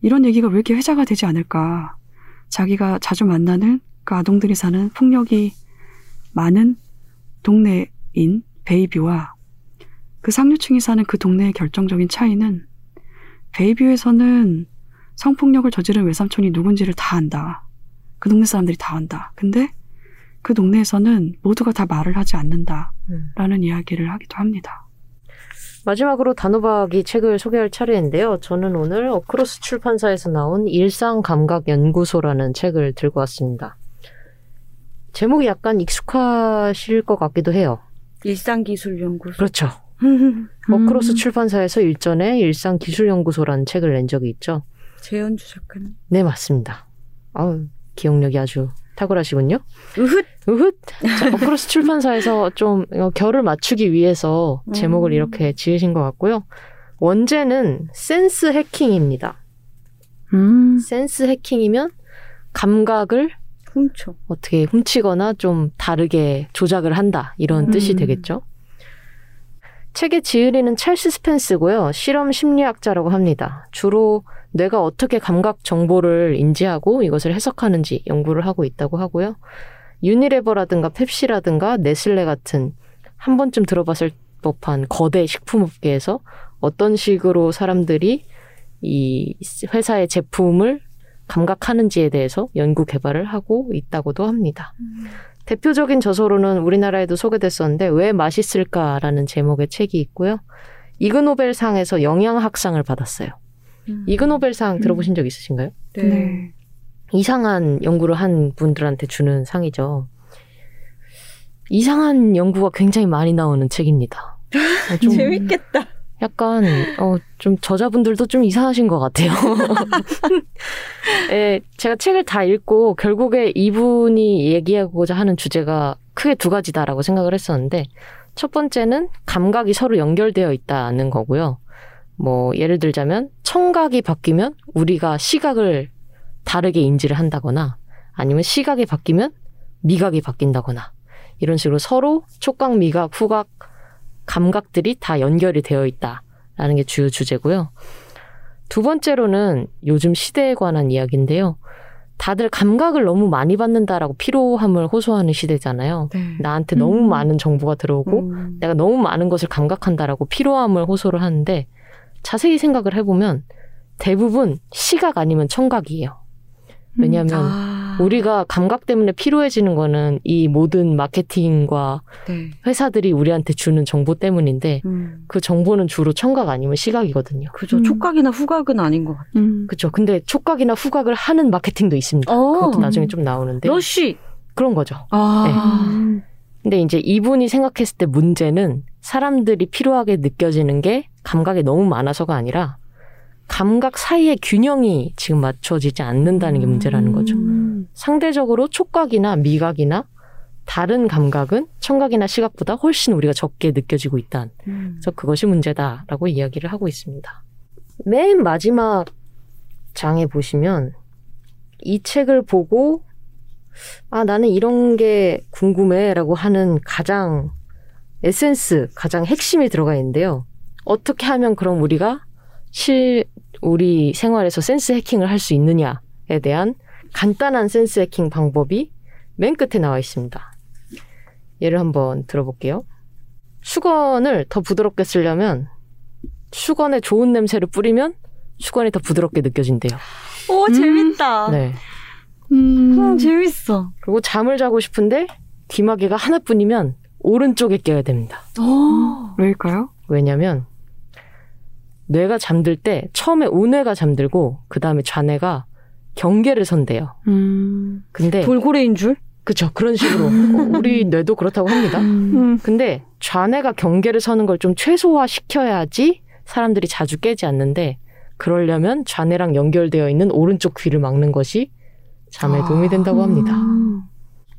이런 얘기가 왜 이렇게 회자가 되지 않을까? 자기가 자주 만나는 그 아동들이 사는 폭력이 많은 동네인 베이비와 그 상류층이 사는 그 동네의 결정적인 차이는 베이비에서는 성폭력을 저지른 외삼촌이 누군지를 다 안다. 그 동네 사람들이 다 안다. 근데 그 동네에서는 모두가 다 말을 하지 않는다. 음. 라는 이야기를 하기도 합니다. 마지막으로 단호박이 책을 소개할 차례인데요. 저는 오늘 어크로스 출판사에서 나온 일상감각연구소라는 책을 들고 왔습니다. 제목이 약간 익숙하실 것 같기도 해요. 일상기술연구소. 그렇죠. <laughs> 음. 어크로스 출판사에서 일전에 일상기술연구소라는 책을 낸 적이 있죠. 재현주 작가님. 네, 맞습니다. 아우, 기억력이 아주 탁월하시군요. 으훗! 자, 어크로스 출판사에서 좀 어, 결을 맞추기 위해서 제목을 음. 이렇게 지으신 것 같고요. 원제는 센스 해킹입니다. 음. 센스 해킹이면 감각을 훔쳐. 어떻게 훔치거나 좀 다르게 조작을 한다. 이런 음. 뜻이 되겠죠. 책의 지으리는 찰스 스펜스고요. 실험 심리학자라고 합니다. 주로 뇌가 어떻게 감각 정보를 인지하고 이것을 해석하는지 연구를 하고 있다고 하고요. 유니레버라든가 펩시라든가 네슬레 같은 한 번쯤 들어봤을 법한 거대 식품업계에서 어떤 식으로 사람들이 이 회사의 제품을 감각하는지에 대해서 연구 개발을 하고 있다고도 합니다. 대표적인 저서로는 우리나라에도 소개됐었는데 왜 맛있을까라는 제목의 책이 있고요. 이그노벨상에서 영양학상을 받았어요. 음. 이그노벨상 들어보신 적 있으신가요? 네. 네. 이상한 연구를 한 분들한테 주는 상이죠. 이상한 연구가 굉장히 많이 나오는 책입니다. 어, 좀 <laughs> 재밌겠다. 약간 어, 좀 저자분들도 좀 이상하신 것 같아요. <laughs> 예, 제가 책을 다 읽고 결국에 이분이 얘기하고자 하는 주제가 크게 두 가지다라고 생각을 했었는데 첫 번째는 감각이 서로 연결되어 있다는 거고요. 뭐 예를 들자면 청각이 바뀌면 우리가 시각을 다르게 인지를 한다거나 아니면 시각이 바뀌면 미각이 바뀐다거나 이런 식으로 서로 촉각, 미각, 후각 감각들이 다 연결이 되어 있다라는 게 주요 주제고요. 두 번째로는 요즘 시대에 관한 이야기인데요. 다들 감각을 너무 많이 받는다라고 피로함을 호소하는 시대잖아요. 네. 나한테 너무 음. 많은 정보가 들어오고 음. 내가 너무 많은 것을 감각한다라고 피로함을 호소를 하는데 자세히 생각을 해보면 대부분 시각 아니면 청각이에요. 왜냐하면 아. 우리가 감각 때문에 피로해지는 거는 이 모든 마케팅과 네. 회사들이 우리한테 주는 정보 때문인데 음. 그 정보는 주로 청각 아니면 시각이거든요. 그죠. 음. 촉각이나 후각은 아닌 것 같아요. 음. 그렇죠. 근데 촉각이나 후각을 하는 마케팅도 있습니다. 어. 그것도 나중에 좀 나오는데 러쉬. 그런 거죠. 아. 음. 근데 이제 이분이 생각했을 때 문제는 사람들이 필요하게 느껴지는 게 감각이 너무 많아서가 아니라 감각 사이의 균형이 지금 맞춰지지 않는다는 게 문제라는 거죠. 음. 상대적으로 촉각이나 미각이나 다른 감각은 청각이나 시각보다 훨씬 우리가 적게 느껴지고 있다. 음. 그래서 그것이 문제다라고 이야기를 하고 있습니다. 맨 마지막 장에 보시면 이 책을 보고 아 나는 이런 게 궁금해라고 하는 가장 에센스, 가장 핵심이 들어가 있는데요. 어떻게 하면 그럼 우리가 실 우리 생활에서 센스 해킹을 할 수 있느냐에 대한 간단한 센스 해킹 방법이 맨 끝에 나와 있습니다. 예를 한번 들어볼게요. 수건을 더 부드럽게 쓰려면 수건에 좋은 냄새를 뿌리면 수건이 더 부드럽게 느껴진대요. 오, 음. 재밌다. 네. 음. 음, 재밌어. 그리고 잠을 자고 싶은데 귀마개가 하나뿐이면 오른쪽에 껴야 됩니다. 어. 왜일까요? 왜냐면 뇌가 잠들 때 처음에 우뇌가 잠들고 그 다음에 좌뇌가 경계를 선대요. 음. 근데 돌고래인 줄? 그쵸 그런 식으로 어, 우리 뇌도 그렇다고 합니다. 음. 근데 좌뇌가 경계를 서는 걸 좀 최소화 시켜야지 사람들이 자주 깨지 않는데 그러려면 좌뇌랑 연결되어 있는 오른쪽 귀를 막는 것이 잠에 도움이 된다고 합니다. 음.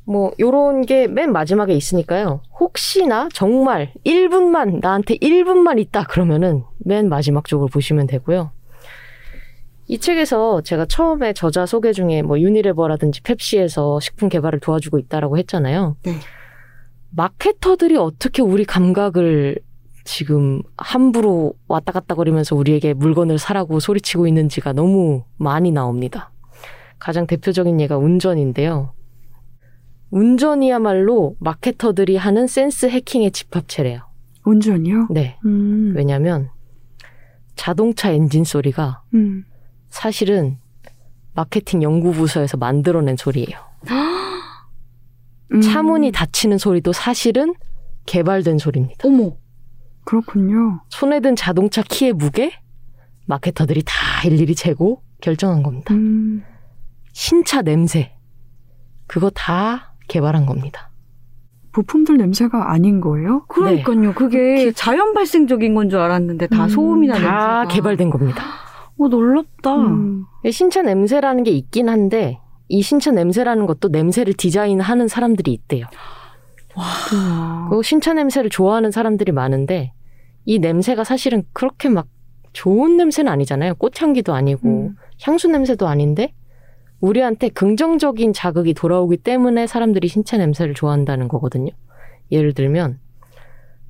뭐 요런 게 맨 마지막에 있으니까요. 혹시나 정말 1분만 나한테 1분만 있다 그러면은 맨 마지막 쪽을 보시면 되고요. 이 책에서 제가 처음에 저자 소개 중에 뭐 유니레버라든지 펩시에서 식품 개발을 도와주고 있다라고 했잖아요. 네. 마케터들이 어떻게 우리 감각을 지금 함부로 왔다 갔다 거리면서 우리에게 물건을 사라고 소리치고 있는지가 너무 많이 나옵니다. 가장 대표적인 예가 운전인데요. 운전이야말로 마케터들이 하는 센스 해킹의 집합체래요. 운전이요? 네. 음. 왜냐면 자동차 엔진 소리가 음. 사실은 마케팅 연구부서에서 만들어낸 소리예요. <gasps> 음. 차문이 닫히는 소리도 사실은 개발된 소리입니다. 어머. 그렇군요. 손에 든 자동차 키의 무게 마케터들이 다 일일이 재고 결정한 겁니다. 음. 신차 냄새 그거 다 개발한 겁니다. 부품들 냄새가 아닌 거예요? 그러니까요. 그게 자연 발생적인 건 줄 알았는데 다 음, 소음이나 다 냄새가. 개발된 겁니다. 어, 놀랍다. 음. 신차 냄새라는 게 있긴 한데 이 신차 냄새라는 것도 냄새를 디자인하는 사람들이 있대요. 우와. 그 신차 냄새를 좋아하는 사람들이 많은데 이 냄새가 사실은 그렇게 막 좋은 냄새는 아니잖아요. 꽃향기도 아니고 음. 향수 냄새도 아닌데 우리한테 긍정적인 자극이 돌아오기 때문에 사람들이 신차 냄새를 좋아한다는 거거든요. 예를 들면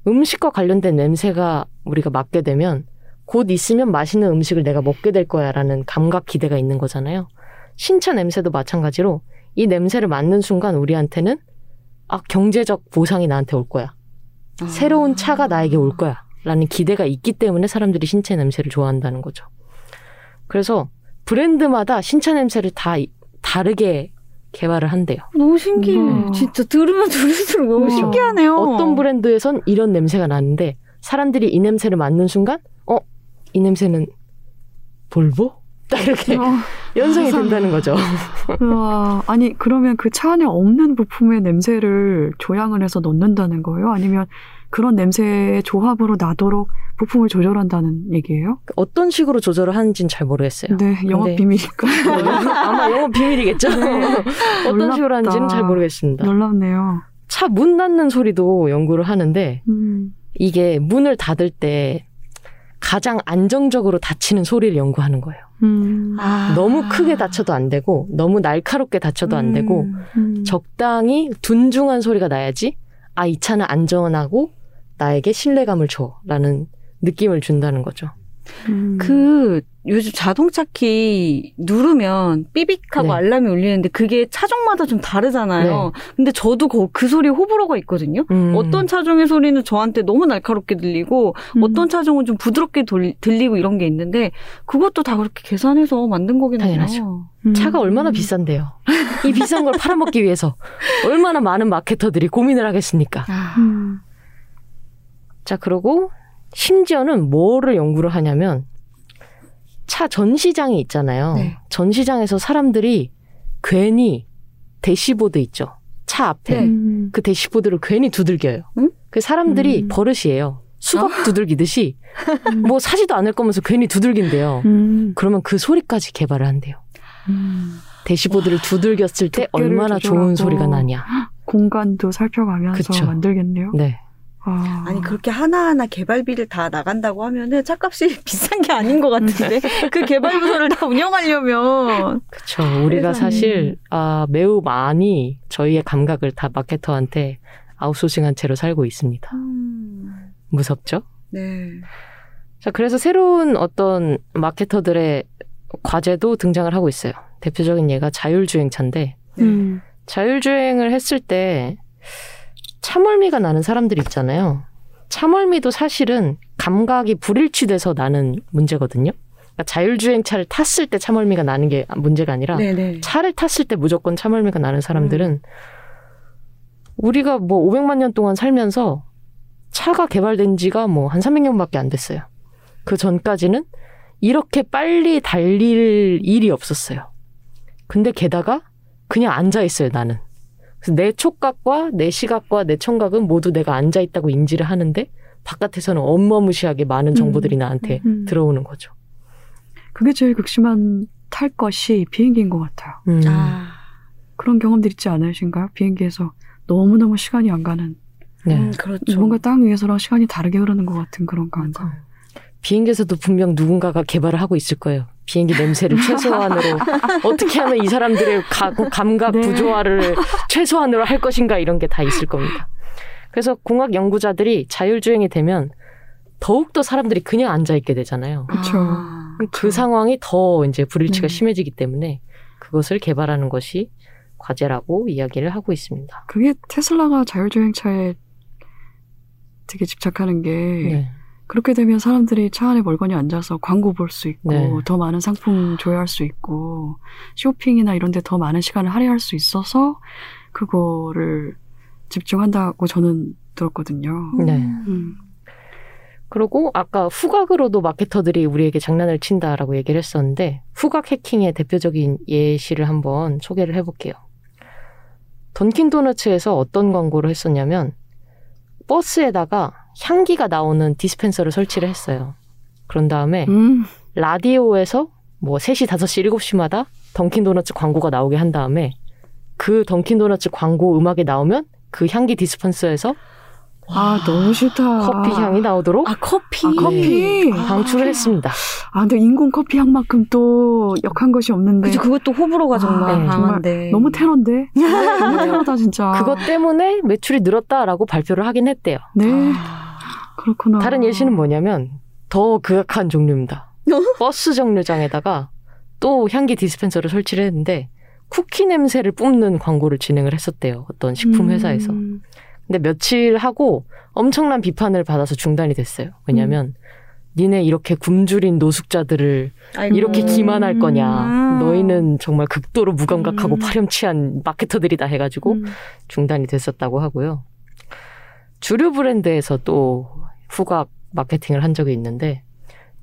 음식과 관련된 냄새가 우리가 맡게 되면 곧 있으면 맛있는 음식을 내가 먹게 될 거야라는 감각 기대가 있는 거잖아요. 신차 냄새도 마찬가지로 이 냄새를 맡는 순간 우리한테는 아 경제적 보상이 나한테 올 거야. 아. 새로운 차가 나에게 올 거야. 라는 기대가 있기 때문에 사람들이 신차 냄새를 좋아한다는 거죠. 그래서 브랜드마다 신차 냄새를 다 이- 다르게 개발을 한대요. 너무 신기해. 우와. 진짜 들으면 들을수록 너무 우와. 신기하네요. 어떤 브랜드에선 이런 냄새가 나는데 사람들이 이 냄새를 맡는 순간 어? 이 냄새는 볼보? <laughs> 딱 이렇게 어, 연상이 <laughs> 된다는 거죠. <laughs> 우와. 아니 그러면 그 차 안에 없는 부품의 냄새를 조향을 해서 넣는다는 거예요? 아니면 그런 냄새의 조합으로 나도록 부품을 조절한다는 얘기예요? 어떤 식으로 조절을 하는지는 잘 모르겠어요. 네, 영업 근데- 비밀이니까 <laughs> 아마 영업 비밀이겠죠. 어떤 식으로 놀랍다. 하는지는 잘 모르겠습니다. 놀랍네요. 차 문 닫는 소리도 연구를 하는데 음. 이게 문을 닫을 때 가장 안정적으로 닫히는 소리를 연구하는 거예요. 음. 아. 너무 크게 닫혀도 안 되고 너무 날카롭게 닫혀도 안 되고 음. 음. 적당히 둔중한 소리가 나야지 아 이 차는 안전하고 나에게 신뢰감을 줘라는 느낌을 준다는 거죠. 음. 그 요즘 자동차 키 누르면 삐빅하고 네. 알람이 울리는데 그게 차종마다 좀 다르잖아요. 근데 저도 그, 그 소리 호불호가 있거든요. 음. 어떤 차종의 소리는 저한테 너무 날카롭게 들리고 음. 어떤 차종은 좀 부드럽게 돌- 들리고 이런 게 있는데 그것도 다 그렇게 계산해서 만든 거긴. 당연하죠. 음. 차가 얼마나 비싼데요. 이 비싼 걸 팔아먹기 위해서 얼마나 많은 마케터들이 고민을 하겠습니까? 아. 음. 자, 그리고 심지어는 뭐를 연구를 하냐면 차 전시장이 있잖아요. 네. 전시장에서 사람들이 괜히 대시보드 있죠. 차 앞에 네. 음. 그 대시보드를 괜히 두들겨요. 응? 그 사람들이 음. 버릇이에요. 수박 어? 두들기듯이 <laughs> 뭐 사지도 않을 거면서 괜히 두들긴대요. 음. 그러면 그 소리까지 개발을 한대요. 음. 대시보드를 두들겼을 때 얼마나 조절하고. 좋은 소리가 나냐. 공간도 살펴가면서 그쵸. 만들겠네요. 네. 아. 아니 그렇게 하나하나 개발비를 다 나간다고 하면은 차값이 <laughs> 비싼 게 아닌 것 같은데 그 개발 부서를 다 운영하려면 그렇죠. 우리가 세상에. 사실 아, 매우 많이 저희의 감각을 다 마케터한테 아웃소싱한 채로 살고 있습니다. 음, 무섭죠? 네. 자, 그래서 새로운 어떤 마케터들의 과제도 등장을 하고 있어요. 대표적인 예가 자율주행차인데 음. 자율주행을 했을 때 차멀미가 나는 사람들이 있잖아요. 차멀미도 사실은 감각이 불일치돼서 나는 문제거든요. 그러니까 자율주행차를 탔을 때 차멀미가 나는 게 문제가 아니라 네네. 차를 탔을 때 무조건 차멀미가 나는 사람들은 우리가 뭐 500만 년 동안 살면서 차가 개발된 지가 뭐 한 300년밖에 안 됐어요. 그 전까지는 이렇게 빨리 달릴 일이 없었어요. 근데 게다가 그냥 앉아 있어요, 나는. 그래서 내 촉각과 내 시각과 내 청각은 모두 내가 앉아 있다고 인지를 하는데 바깥에서는 어마무시하게 많은 정보들이 나한테 음. 들어오는 거죠. 그게 제일 극심한 탈 것이 비행기인 것 같아요. 음. 아, 그런 경험들 있지 않으신가요? 비행기에서 너무너무 시간이 안 가는 네. 음, 그렇죠. 뭔가 땅 위에서랑 시간이 다르게 흐르는 것 같은 그런 감각. 비행기에서도 분명 누군가가 개발을 하고 있을 거예요. 비행기 냄새를 최소한으로 <laughs> 어떻게 하면 이 사람들의 가- 감각 네. 부조화를 최소한으로 할 것인가 이런 게 다 있을 겁니다. 그래서 공학 연구자들이 자율주행이 되면 더욱더 사람들이 그냥 앉아 있게 되잖아요. 그쵸. 아, 그 상황이 더 이제 불일치가 네. 심해지기 때문에 그것을 개발하는 것이 과제라고 이야기를 하고 있습니다. 그게 테슬라가 자율주행차에 되게 집착하는 게 네. 그렇게 되면 사람들이 차 안에 멀거니 앉아서 광고 볼 수 있고 네. 더 많은 상품 조회할 수 있고 쇼핑이나 이런 데 더 많은 시간을 할애할 수 있어서 그거를 집중한다고 저는 들었거든요. 네. 음. 그리고 아까 후각으로도 마케터들이 우리에게 장난을 친다라고 얘기를 했었는데 후각 해킹의 대표적인 예시를 한번 소개를 해볼게요. 던킨 도너츠에서 어떤 광고를 했었냐면 버스에다가 향기가 나오는 디스펜서를 설치를 했어요. 그런 다음에 음. 라디오에서 뭐 3시, 5시, 7시마다 던킨 도너츠 광고가 나오게 한 다음에 그 던킨 도너츠 광고 음악이 나오면 그 향기 디스펜서에서 아 너무 싫다. 커피 향이 나오도록 아 커피. 아, 커피. 아, 방출을 했습니다. 아 근데 인공 커피 향만큼 또 역한 것이 없는데 그죠 그것도 호불호가 정말 아, 네. 강한데 너무 테러인데 <laughs> 너무 테러다 진짜. 그것 때문에 매출이 늘었다라고 발표를 하긴 했대요. 네 아, 그렇구나. 다른 예시는 뭐냐면 더 극악한 종류입니다. 버스 정류장에다가 또 향기 디스펜서를 설치를 했는데 쿠키 냄새를 뿜는 광고를 진행을 했었대요. 어떤 식품 회사에서. 음. 근데 며칠 하고 엄청난 비판을 받아서 중단이 됐어요. 왜냐면 니네 이렇게 굶주린 노숙자들을 아이고. 이렇게 기만할 거냐. 음. 너희는 정말 극도로 무감각하고 음. 파렴치한 마케터들이다 해가지고 음. 중단이 됐었다고 하고요. 주류 브랜드에서 또 후각 마케팅을 한 적이 있는데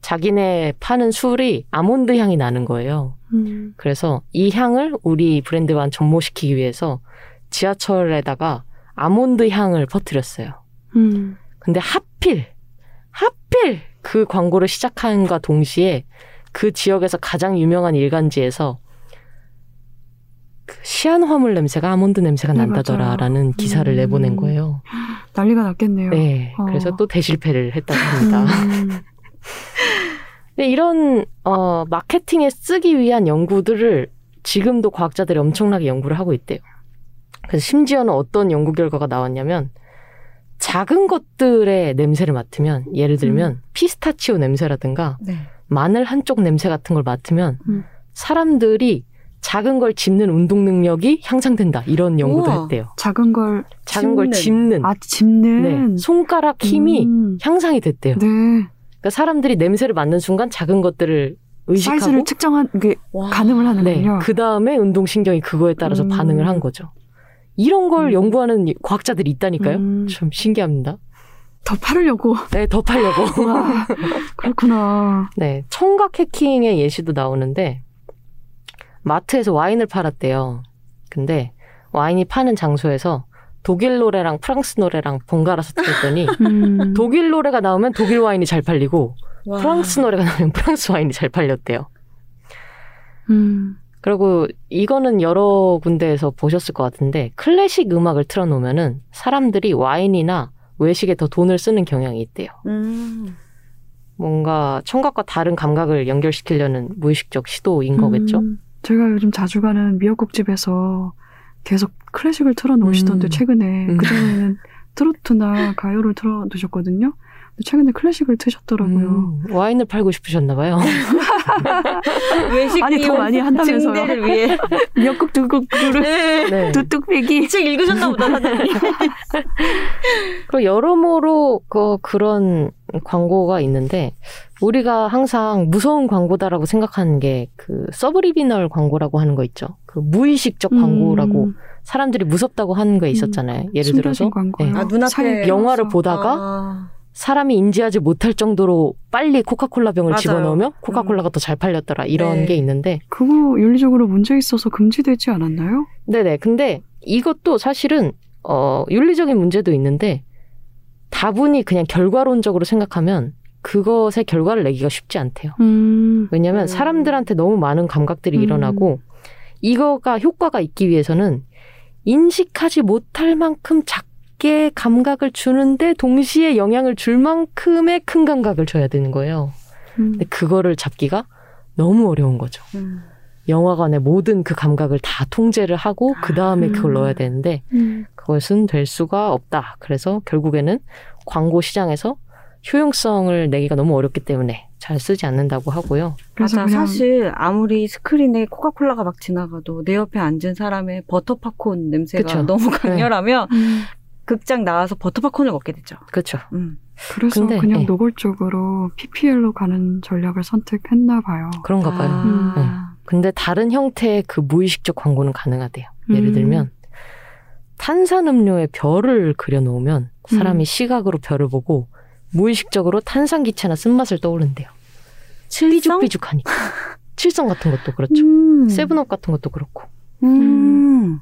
자기네 파는 술이 아몬드 향이 나는 거예요. 음. 그래서 이 향을 우리 브랜드와 접목시키기 위해서 지하철에다가 아몬드 향을 퍼뜨렸어요. 음. 근데 하필 하필 그 광고를 시작한과 동시에 그 지역에서 가장 유명한 일간지에서 그 시안 화물 냄새가 아몬드 냄새가 네, 난다더라라는 맞아요. 기사를 음. 내보낸 거예요. 난리가 났겠네요. 네. 어. 그래서 또 대실패를 했다고 합니다. 음. 근데 <laughs> 이런 어 마케팅에 쓰기 위한 연구들을 지금도 과학자들이 엄청나게 연구를 하고 있대요. 그래서 심지어는 어떤 연구 결과가 나왔냐면 작은 것들의 냄새를 맡으면 예를 들면 피스타치오 냄새라든가 네. 마늘 한쪽 냄새 같은 걸 맡으면 음. 사람들이 작은 걸 집는 운동 능력이 향상된다 이런 연구도 우와. 했대요. 작은 걸, 작은 걸 집는. 집는 아, 집는. 네, 손가락 힘이 음. 향상이 됐대요. 네. 그러니까 사람들이 냄새를 맡는 순간 작은 것들을 의식하고 사이즈를 측정한, 게 와. 가늠을 네, 하는군요. 그 다음에 운동 신경이 그거에 따라서 음. 반응을 한 거죠. 이런 걸 음. 연구하는 과학자들이 있다니까요. 음. 참 신기합니다. 더 팔으려고. 네, 더 팔려고. <laughs> 와, 그렇구나. 네, 청각 해킹의 예시도 나오는데 마트에서 와인을 팔았대요. 근데 와인이 파는 장소에서 독일 노래랑 프랑스 노래랑 번갈아서 틀었더니 <laughs> 음. 독일 노래가 나오면 독일 와인이 잘 팔리고 와. 프랑스 노래가 나오면 프랑스 와인이 잘 팔렸대요. 음. 그리고 이거는 여러 군데에서 보셨을 것 같은데 클래식 음악을 틀어놓으면은 사람들이 와인이나 외식에 더 돈을 쓰는 경향이 있대요. 음. 뭔가 청각과 다른 감각을 연결시키려는 무의식적 시도인 거겠죠. 음. 제가 요즘 자주 가는 미역국집에서 계속 클래식을 틀어놓으시던데, 음. 최근에. 음. 그전에는 트로트나 가요를 틀어놓으셨거든요. 최근에 클래식을 트셨더라고요. 음, 와인을 팔고 싶으셨나 봐요. <laughs> 외식 아니, 더 많이 한다면서요. 증대를 위해. <laughs> 미역국 두국 네. 네. 두뚝배기. 책 읽으셨나 보다, 다들. <laughs> 그리고 여러모로 그 그런 광고가 있는데 우리가 항상 무서운 광고다라고 생각하는 게 그 서브리비널 광고라고 하는 거 있죠. 그 무의식적 광고라고 음. 사람들이 무섭다고 하는 게 있었잖아요. 예를 들어서 광고요. 네. 아, 눈앞에 영화를. 보다가 아. 사람이 인지하지 못할 정도로 빨리 코카콜라 병을 맞아요. 집어넣으면 코카콜라가 더잘 팔렸더라 이런 네. 게 있는데 그거 윤리적으로 문제 있어서 금지되지 않았나요? 네네 근데 이것도 사실은 어 윤리적인 문제도 있는데 다분히 그냥 결과론적으로 생각하면 그것의 결과를 내기가 쉽지 않대요. 음. 왜냐하면 음. 사람들한테 너무 많은 감각들이 음. 일어나고 이거가 효과가 있기 위해서는 인식하지 못할 만큼 작 게 감각을 주는데 동시에 영향을 줄 만큼의 큰 감각을 줘야 되는 거예요. 음. 근데 그거를 잡기가 너무 어려운 거죠. 음. 영화관의 모든 그 감각을 다 통제를 하고 그 다음에 음. 그걸 넣어야 되는데 음. 그것은 될 수가 없다. 그래서 결국에는 광고 시장에서 효용성을 내기가 너무 어렵기 때문에 잘 쓰지 않는다고 하고요. 맞아. 사실 아무리 스크린에 코카콜라가 막 지나가도 내 옆에 앉은 사람의 버터 팝콘 냄새가 그쵸. 네. 너무 강렬하면 음. 극장 나와서 버터팝콘을 먹게 되죠. 그렇죠. 음. 그래서 근데, 그냥 예. 노골적으로 PPL로 가는 전략을 선택했나 봐요. 그런가 봐요. 아. 근데 다른 형태의 그 무의식적 광고는 가능하대요. 예를 음. 들면 탄산음료에 별을 그려놓으면 사람이 음. 시각으로 별을 보고 무의식적으로 탄산기체나 쓴맛을 떠오른대요. 삐죽삐죽하니까. 칠성 같은 것도 그렇죠. 음. 세븐업 같은 것도 그렇고. 음.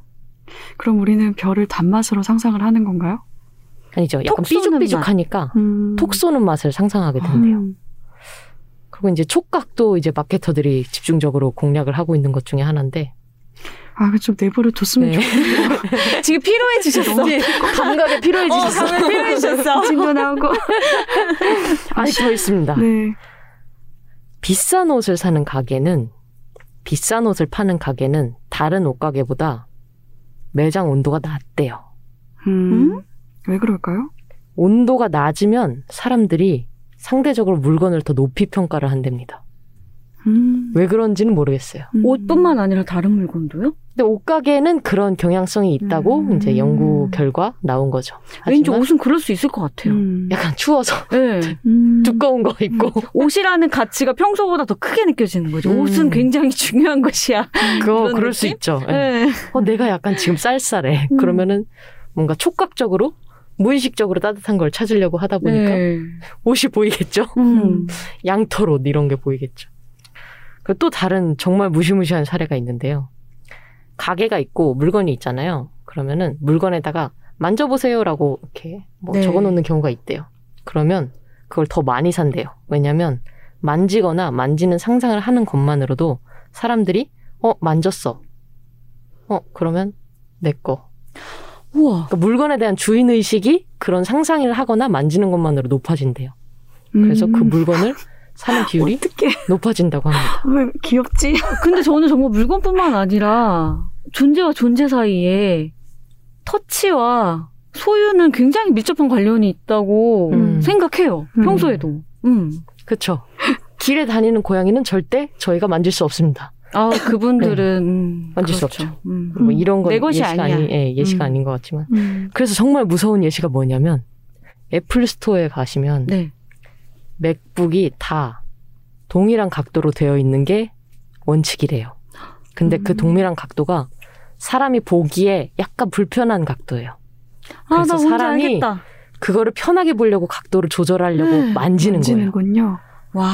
그럼 우리는 별을 단맛으로 상상을 하는 건가요? 아니죠. 약간 삐죽삐죽하니까 음. 톡 쏘는 맛을 상상하게 된대요. 음. 그리고 이제 촉각도 이제 마케터들이 집중적으로 공략을 하고 있는 것 중에 하나인데. 아, 그 좀 내버려 뒀으면 네. 좋겠네요. <laughs> 지금 피로해지셨어. 감각에 어, 필요해지셨어. 감을 피로해지셨어. <laughs> 진도 나오고. <laughs> 아니, 더 있습니다. 네. 비싼 옷을 사는 가게는 비싼 옷을 파는 가게는 다른 옷가게보다 매장 온도가 낮대요. 음. 왜 그럴까요? 온도가 낮으면 사람들이 상대적으로 물건을 더 높이 평가를 한답니다. 음. 왜 그런지는 모르겠어요. 음. 옷뿐만 아니라 다른 물건도요? 근데 옷가게는 그런 경향성이 있다고 음. 이제 연구 결과 나온 거죠. 왠지 옷은 그럴 수 있을 것 같아요. 음. 약간 추워서 <laughs> 네. 음. 두꺼운 거 입고 옷이라는 가치가 평소보다 더 크게 느껴지는 거죠. 음. 옷은 굉장히 중요한 것이야. 그거 그럴 수 느낌? 있죠. 예. 네. 어, 내가 약간 지금 쌀쌀해. 음. 그러면은 뭔가 촉각적으로 무의식적으로 따뜻한 걸 찾으려고 하다 보니까 네. 옷이 보이겠죠. 음. 양털 옷 이런 게 보이겠죠. 그리고 또 다른 정말 무시무시한 사례가 있는데요. 가게가 있고 물건이 있잖아요. 그러면은 물건에다가 만져보세요라고 이렇게 뭐 네. 적어놓는 경우가 있대요. 그러면 그걸 더 많이 산대요. 왜냐면 만지거나 만지는 상상을 하는 것만으로도 사람들이 어 만졌어 어 그러면 내 거. 우와. 그러니까 물건에 대한 주인 의식이 그런 상상을 하거나 만지는 것만으로 높아진대요. 그래서 그 음. 물건을 사는 비율이 어떻게 높아진다고 합니다. <laughs> 왜 귀엽지? 근데 저는 정말 물건뿐만 아니라 존재와 존재 사이에 터치와 소유는 굉장히 밀접한 관련이 있다고 음. 생각해요. 음. 평소에도. 음. 그렇죠. 길에 다니는 고양이는 절대 저희가 만질 수 없습니다. 아, 그분들은 음, 만질 수 그렇죠. 음. 뭐 이런 건내 것이 예시가 아니야. 아니, 예, 예시가 음. 아닌 것 같지만. 음. 그래서 정말 무서운 예시가 뭐냐면 애플 스토어에 가시면 네. 맥북이 다 동일한 각도로 되어 있는 게 원칙이래요. 근데 그 음. 동일한 각도가 사람이 보기에 약간 불편한 각도예요. 아, 나 그래서 사람이 알겠다. 그거를 편하게 보려고 각도를 조절하려고 만지는 거예요. 만지는군요. 와.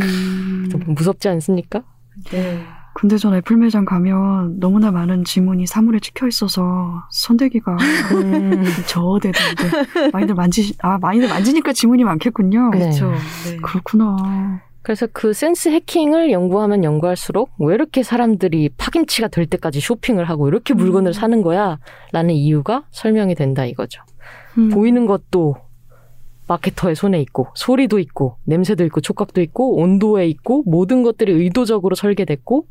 음. 좀 무섭지 않습니까? 네. 근데 전 애플 매장 가면 너무나 많은 지문이 사물에 찍혀 있어서 손대기가 음. <laughs> 저어되던데 많이들 만지 아 많이들 만지니까 지문이 많겠군요. 네. 그렇죠. 네. 그렇구나. 그래서 그 센스 해킹을 연구하면 연구할수록 왜 이렇게 사람들이 파김치가 될 때까지 쇼핑을 하고 이렇게 물건을 음. 사는 거야? 라는 이유가 설명이 된다 이거죠. 음. 보이는 것도 마케터의 손에 있고 소리도 있고 냄새도 있고 촉각도 있고 온도에 있고 모든 것들이 의도적으로 설계됐고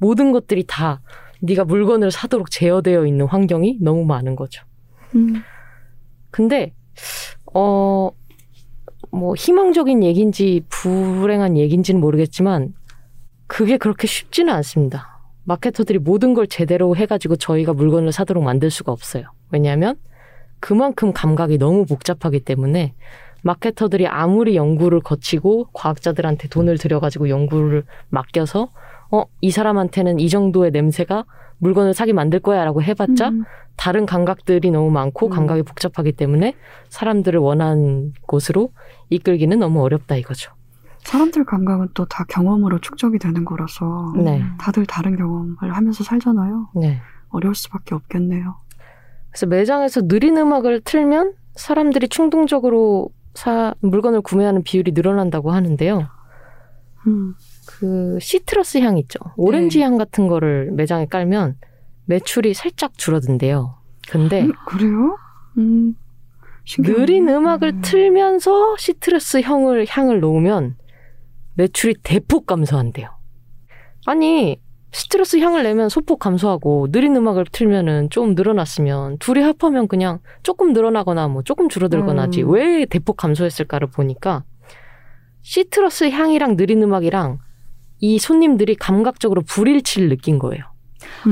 모든 것들이 다 네가 물건을 사도록 제어되어 있는 환경이 너무 많은 거죠. 음. 근데 어 뭐 희망적인 얘기인지 불행한 얘기인지는 모르겠지만 그게 그렇게 쉽지는 않습니다. 마케터들이 모든 걸 제대로 해가지고 저희가 물건을 사도록 만들 수가 없어요. 왜냐하면 그만큼 감각이 너무 복잡하기 때문에 마케터들이 아무리 연구를 거치고 과학자들한테 돈을 들여가지고 연구를 맡겨서 어, 이 사람한테는 이 정도의 냄새가 물건을 사게 만들 거야 라고 해봤자 음. 다른 감각들이 너무 많고 음. 감각이 복잡하기 때문에 사람들을 원하는 곳으로 이끌기는 너무 어렵다 이거죠. 사람들 감각은 또 다 경험으로 축적이 되는 거라서 네. 다들 다른 경험을 하면서 살잖아요. 네. 어려울 수밖에 없겠네요. 그래서 매장에서 느린 음악을 틀면 사람들이 충동적으로 사, 물건을 구매하는 비율이 늘어난다고 하는데요. 음. 그 시트러스 향 있죠. 오렌지 향 같은 거를 매장에 깔면 매출이 살짝 줄어든대요. 근데 음, 그래요? 음. 느린 음악을 음. 틀면서 시트러스 향을 향을 놓으면 매출이 대폭 감소한대요. 아니 시트러스 향을 내면 소폭 감소하고 느린 음악을 틀면은 좀 늘어났으면 둘이 합하면 그냥 조금 늘어나거나 뭐 조금 줄어들거나 하지 음. 왜 대폭 감소했을까를 보니까 시트러스 향이랑 느린 음악이랑 이 손님들이 감각적으로 불일치를 느낀 거예요.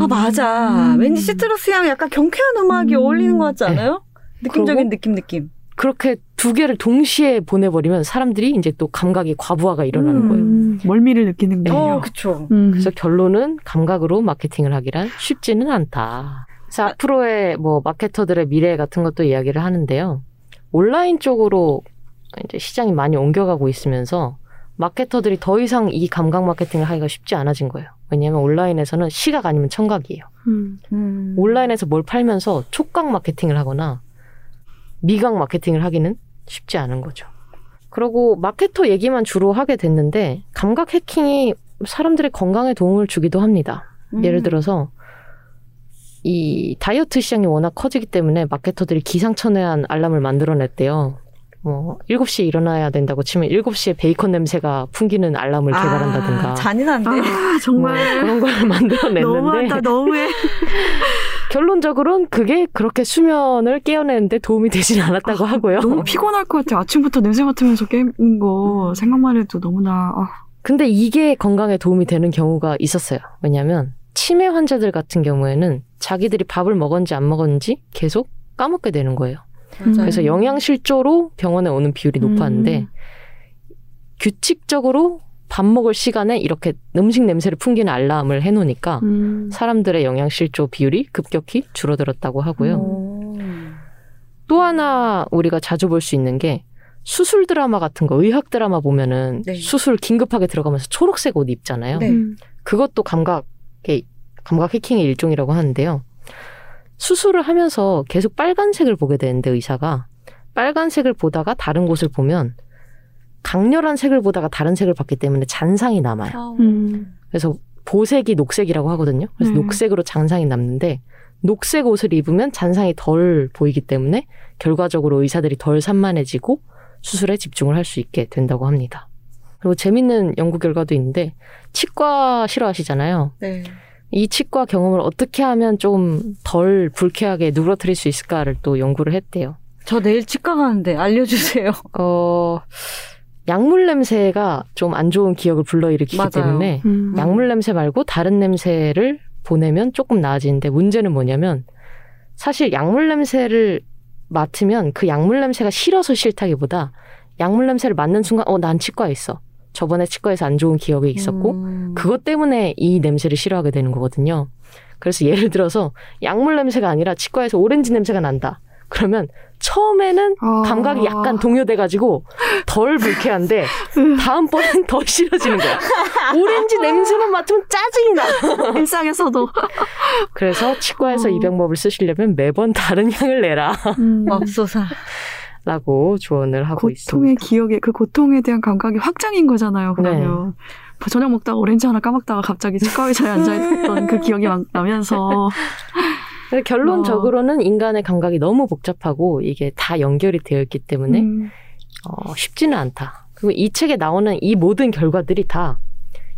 아, 맞아. 음. 왠지 시트러스 향 약간 경쾌한 음악이 음. 어울리는 것 같지 않아요? 느낌적인 그러고- 느낌, 느낌. 그렇게 두 개를 동시에 보내버리면 사람들이 이제 또 감각이 과부하가 일어나는 음. 거예요. 음, 멀미를 느끼는군요. 어, 그쵸. 음. 그래서 결론은 감각으로 마케팅을 하기란 쉽지는 않다. 그래서 앞으로의 뭐 마케터들의 미래 같은 것도 이야기를 하는데요. 온라인 쪽으로 이제 시장이 많이 옮겨가고 있으면서 마케터들이 더 이상 이 감각 마케팅을 하기가 쉽지 않아진 거예요. 왜냐하면 온라인에서는 시각 아니면 청각이에요. 음. 음. 온라인에서 뭘 팔면서 촉각 마케팅을 하거나 미각 마케팅을 하기는 쉽지 않은 거죠. 그리고 마케터 얘기만 주로 하게 됐는데 감각 해킹이 사람들의 건강에 도움을 주기도 합니다. 음. 예를 들어서 이 다이어트 시장이 워낙 커지기 때문에 마케터들이 기상천외한 알람을 만들어냈대요. 뭐 7시에 일어나야 된다고 치면 7시에 베이컨 냄새가 풍기는 알람을 개발한다든가 아, 잔인한데. 아, 뭐 정말. 그런 걸 <laughs> 만들어냈는데 너무하다, 너무해. <laughs> 결론적으로는 그게 그렇게 수면을 깨어내는데 도움이 되진 않았다고 하고요. 너무 피곤할 것 같아. 아침부터 냄새 맡으면서 깨는 거 생각만 해도 너무나. 아, 근데 이게 건강에 도움이 되는 경우가 있었어요. 왜냐하면 치매 환자들 같은 경우에는 자기들이 밥을 먹었는지 안 먹었는지 계속 까먹게 되는 거예요. 맞아요. 그래서 영양실조로 병원에 오는 비율이 높았는데 음. 규칙적으로 밥 먹을 시간에 이렇게 음식 냄새를 풍기는 알람을 해놓으니까 음. 사람들의 영양실조 비율이 급격히 줄어들었다고 하고요. 오. 또 하나 우리가 자주 볼 수 있는 게 수술 드라마 같은 거, 의학 드라마 보면은 네. 수술 긴급하게 들어가면서 초록색 옷 입잖아요. 네. 음. 그것도 감각의 감각 해킹의 일종이라고 하는데요. 수술을 하면서 계속 빨간색을 보게 되는데 의사가 빨간색을 보다가 다른 곳을 보면 강렬한 색을 보다가 다른 색을 봤기 때문에 잔상이 남아요. 아, 음. 그래서 보색이 녹색이라고 하거든요. 그래서 네. 녹색으로 잔상이 남는데 녹색 옷을 입으면 잔상이 덜 보이기 때문에 결과적으로 의사들이 덜 산만해지고 수술에 집중을 할 수 있게 된다고 합니다. 그리고 재밌는 연구 결과도 있는데 치과 싫어하시잖아요. 네. 이 치과 경험을 어떻게 하면 좀 덜 불쾌하게 누그러뜨릴 수 있을까를 또 연구를 했대요. 저 내일 치과 가는데 알려주세요. 어, 약물 냄새가 좀 안 좋은 기억을 불러일으키기 맞아요. 때문에 음. 약물 냄새 말고 다른 냄새를 보내면 조금 나아지는데 문제는 뭐냐면 사실 약물 냄새를 맡으면 그 약물 냄새가 싫어서 싫다기보다 약물 냄새를 맡는 순간 어 난 치과에 있어. 저번에 치과에서 안 좋은 기억이 있었고 음. 그것 때문에 이 냄새를 싫어하게 되는 거거든요. 그래서 예를 들어서 약물 냄새가 아니라 치과에서 오렌지 냄새가 난다. 그러면 처음에는 아. 감각이 약간 동요돼가지고 덜 불쾌한데 다음번엔 더 싫어지는 거야. 오렌지 냄새만 맡으면 짜증이 나. <laughs> 일상에서도 그래서 치과에서 어. 이 방법을 쓰시려면 매번 다른 향을 내라. 음. 맙소사. 라고 조언을 하고 고통의 있습니다. 기억에 그 고통에 대한 감각이 확장인 거잖아요. 그러면 뭐 저녁 먹다가 오렌지 하나 까먹다가 갑자기 치과 의자에 앉아 있던 그 기억이 막 나면서 결론적으로는 인간의 감각이 너무 복잡하고 이게 다 연결이 되어 있기 때문에 음. 어, 쉽지는 않다. 그리고 이 책에 나오는 이 모든 결과들이 다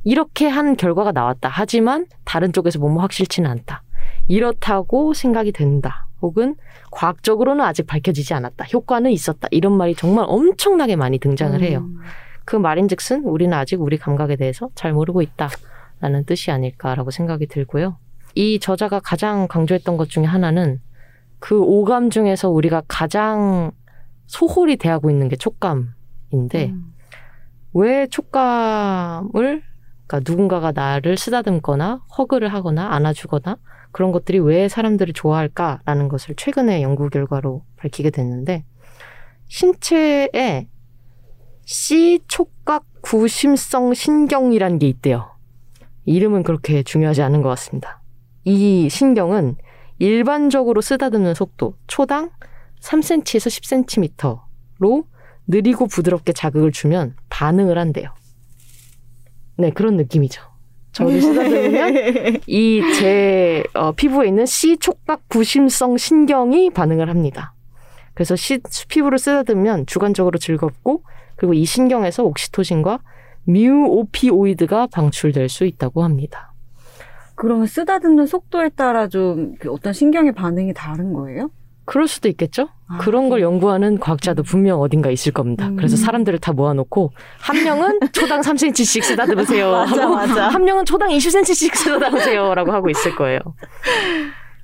이렇게 한 결과가 나왔다. 하지만 다른 쪽에서 보면 확실치는 않다. 이렇다고 생각이 된다. 혹은 과학적으로는 아직 밝혀지지 않았다. 효과는 있었다. 이런 말이 정말 엄청나게 많이 등장을 해요. 음. 그 말인즉슨 우리는 아직 우리 감각에 대해서 잘 모르고 있다라는 뜻이 아닐까라고 생각이 들고요. 이 저자가 가장 강조했던 것 중에 하나는 그 오감 중에서 우리가 가장 소홀히 대하고 있는 게 촉감인데 음. 왜 촉감을 그러니까 누군가가 나를 쓰다듬거나 허그를 하거나 안아주거나 그런 것들이 왜 사람들을 좋아할까라는 것을 최근에 연구 결과로 밝히게 됐는데 신체에 C 촉각 구심성 신경이라는 게 있대요. 이름은 그렇게 중요하지 않은 것 같습니다. 이 신경은 일반적으로 쓰다듬는 속도 초당 3cm에서 10cm로 느리고 부드럽게 자극을 주면 반응을 한대요. 네, 그런 느낌이죠. 저를 쓰다듬으면 <laughs> 이제 피부에 있는 C 촉각 구심성 신경이 반응을 합니다. 그래서 시, 피부를 쓰다듬으면 주관적으로 즐겁고 그리고 이 신경에서 옥시토신과 뮤오피오이드가 방출될 수 있다고 합니다. 그러면 쓰다듬는 속도에 따라 좀그 어떤 신경의 반응이 다른 거예요? 그럴 수도 있겠죠? 아, 그런 걸 연구하는 과학자도 분명 어딘가 있을 겁니다. 음. 그래서 사람들을 다 모아놓고 한 명은 초당 3cm씩 쓰다듬으세요. <laughs> 맞아, 하고 맞아. 한 명은 초당 20cm씩 쓰다듬으세요라고 하고 있을 거예요.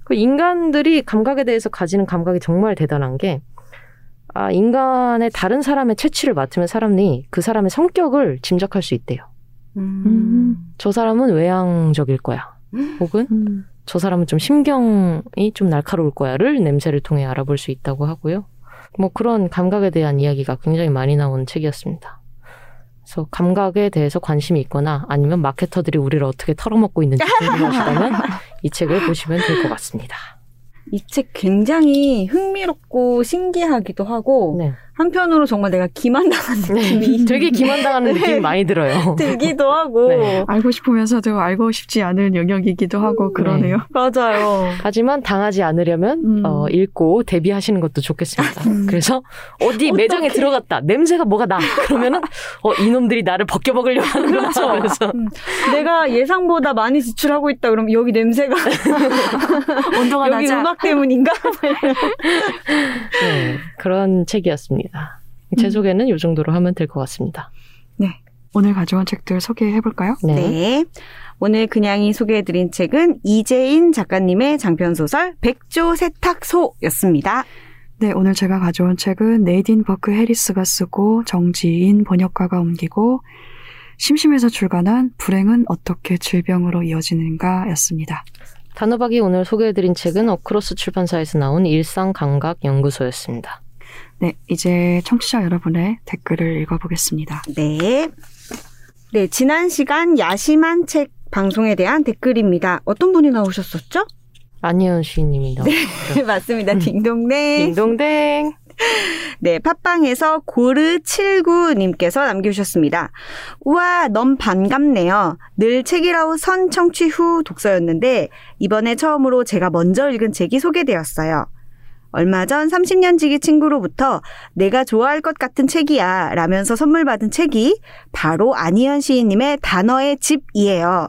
그 인간들이 감각에 대해서 가지는 감각이 정말 대단한 게 아, 인간의 다른 사람의 채취를 맡으면 사람이 그 사람의 성격을 짐작할 수 있대요. 음. 저 사람은 외향적일 거야. 혹은 음. 저 사람은 좀 심경이 좀 날카로울 거야를 냄새를 통해 알아볼 수 있다고 하고요. 뭐 그런 감각에 대한 이야기가 굉장히 많이 나온 책이었습니다. 그래서 감각에 대해서 관심이 있거나 아니면 마케터들이 우리를 어떻게 털어먹고 있는지 궁금하시다면 이 책을 보시면 될 것 같습니다. 이 책 굉장히 흥미롭고 신기하기도 하고 네. 한편으로 정말 내가 기만당한 네. 느낌이 <laughs> 되게 기만당하는 네. 느낌이 많이 들어요. <laughs> 들기도 하고 네. 알고 싶으면서도 알고 싶지 않은 영역이기도 하고 그러네요. 맞아요. 하지만 당하지 않으려면 음. 어, 읽고 대비하시는 것도 좋겠습니다. 음. 그래서 어디 매장에 들어갔다 냄새가 뭐가 나 그러면은 어, 이놈들이 나를 벗겨 먹으려 하는 거죠. <laughs> 그래서 음, 내가 예상보다 많이 지출하고 있다 그러면 여기 냄새가 온도가 여기 낮아. 음악 때문인가? 네, 그런 책이었습니다. 제 음. 소개는 이 정도로 하면 될 것 같습니다. 오늘 가져온 책들 소개해 볼까요? 네. 네. 오늘 그냥이 소개해 드린 책은 이재인 작가님의 장편 소설 백조 세탁소였습니다. 네, 오늘 제가 가져온 책은 네이딘 버크 해리스가 쓰고 정지인 번역가가 옮기고 심심해서 출간한 불행은 어떻게 질병으로 이어지는가였습니다. 단호박이 오늘 소개해드린 책은 어크로스 출판사에서 나온 일상감각연구소였습니다. 네, 이제 청취자 여러분의 댓글을 읽어보겠습니다. 네. 네, 지난 시간 야심한 책 방송에 대한 댓글입니다. 어떤 분이 나오셨었죠? 시인님이 나오셨죠. 네, <laughs> 맞습니다. 딩동댕. 딩동댕. 네, 팟빵에서 고르79님께서 남겨주셨습니다. 우와, 너무 반갑네요. 늘 책이라우 선 청취 후 독서였는데, 이번에 처음으로 제가 먼저 읽은 책이 소개되었어요. 얼마 전 30년 지기 친구로부터 내가 좋아할 것 같은 책이야 라면서 선물 받은 책이 바로 안희연 시인님의 단어의 집이에요.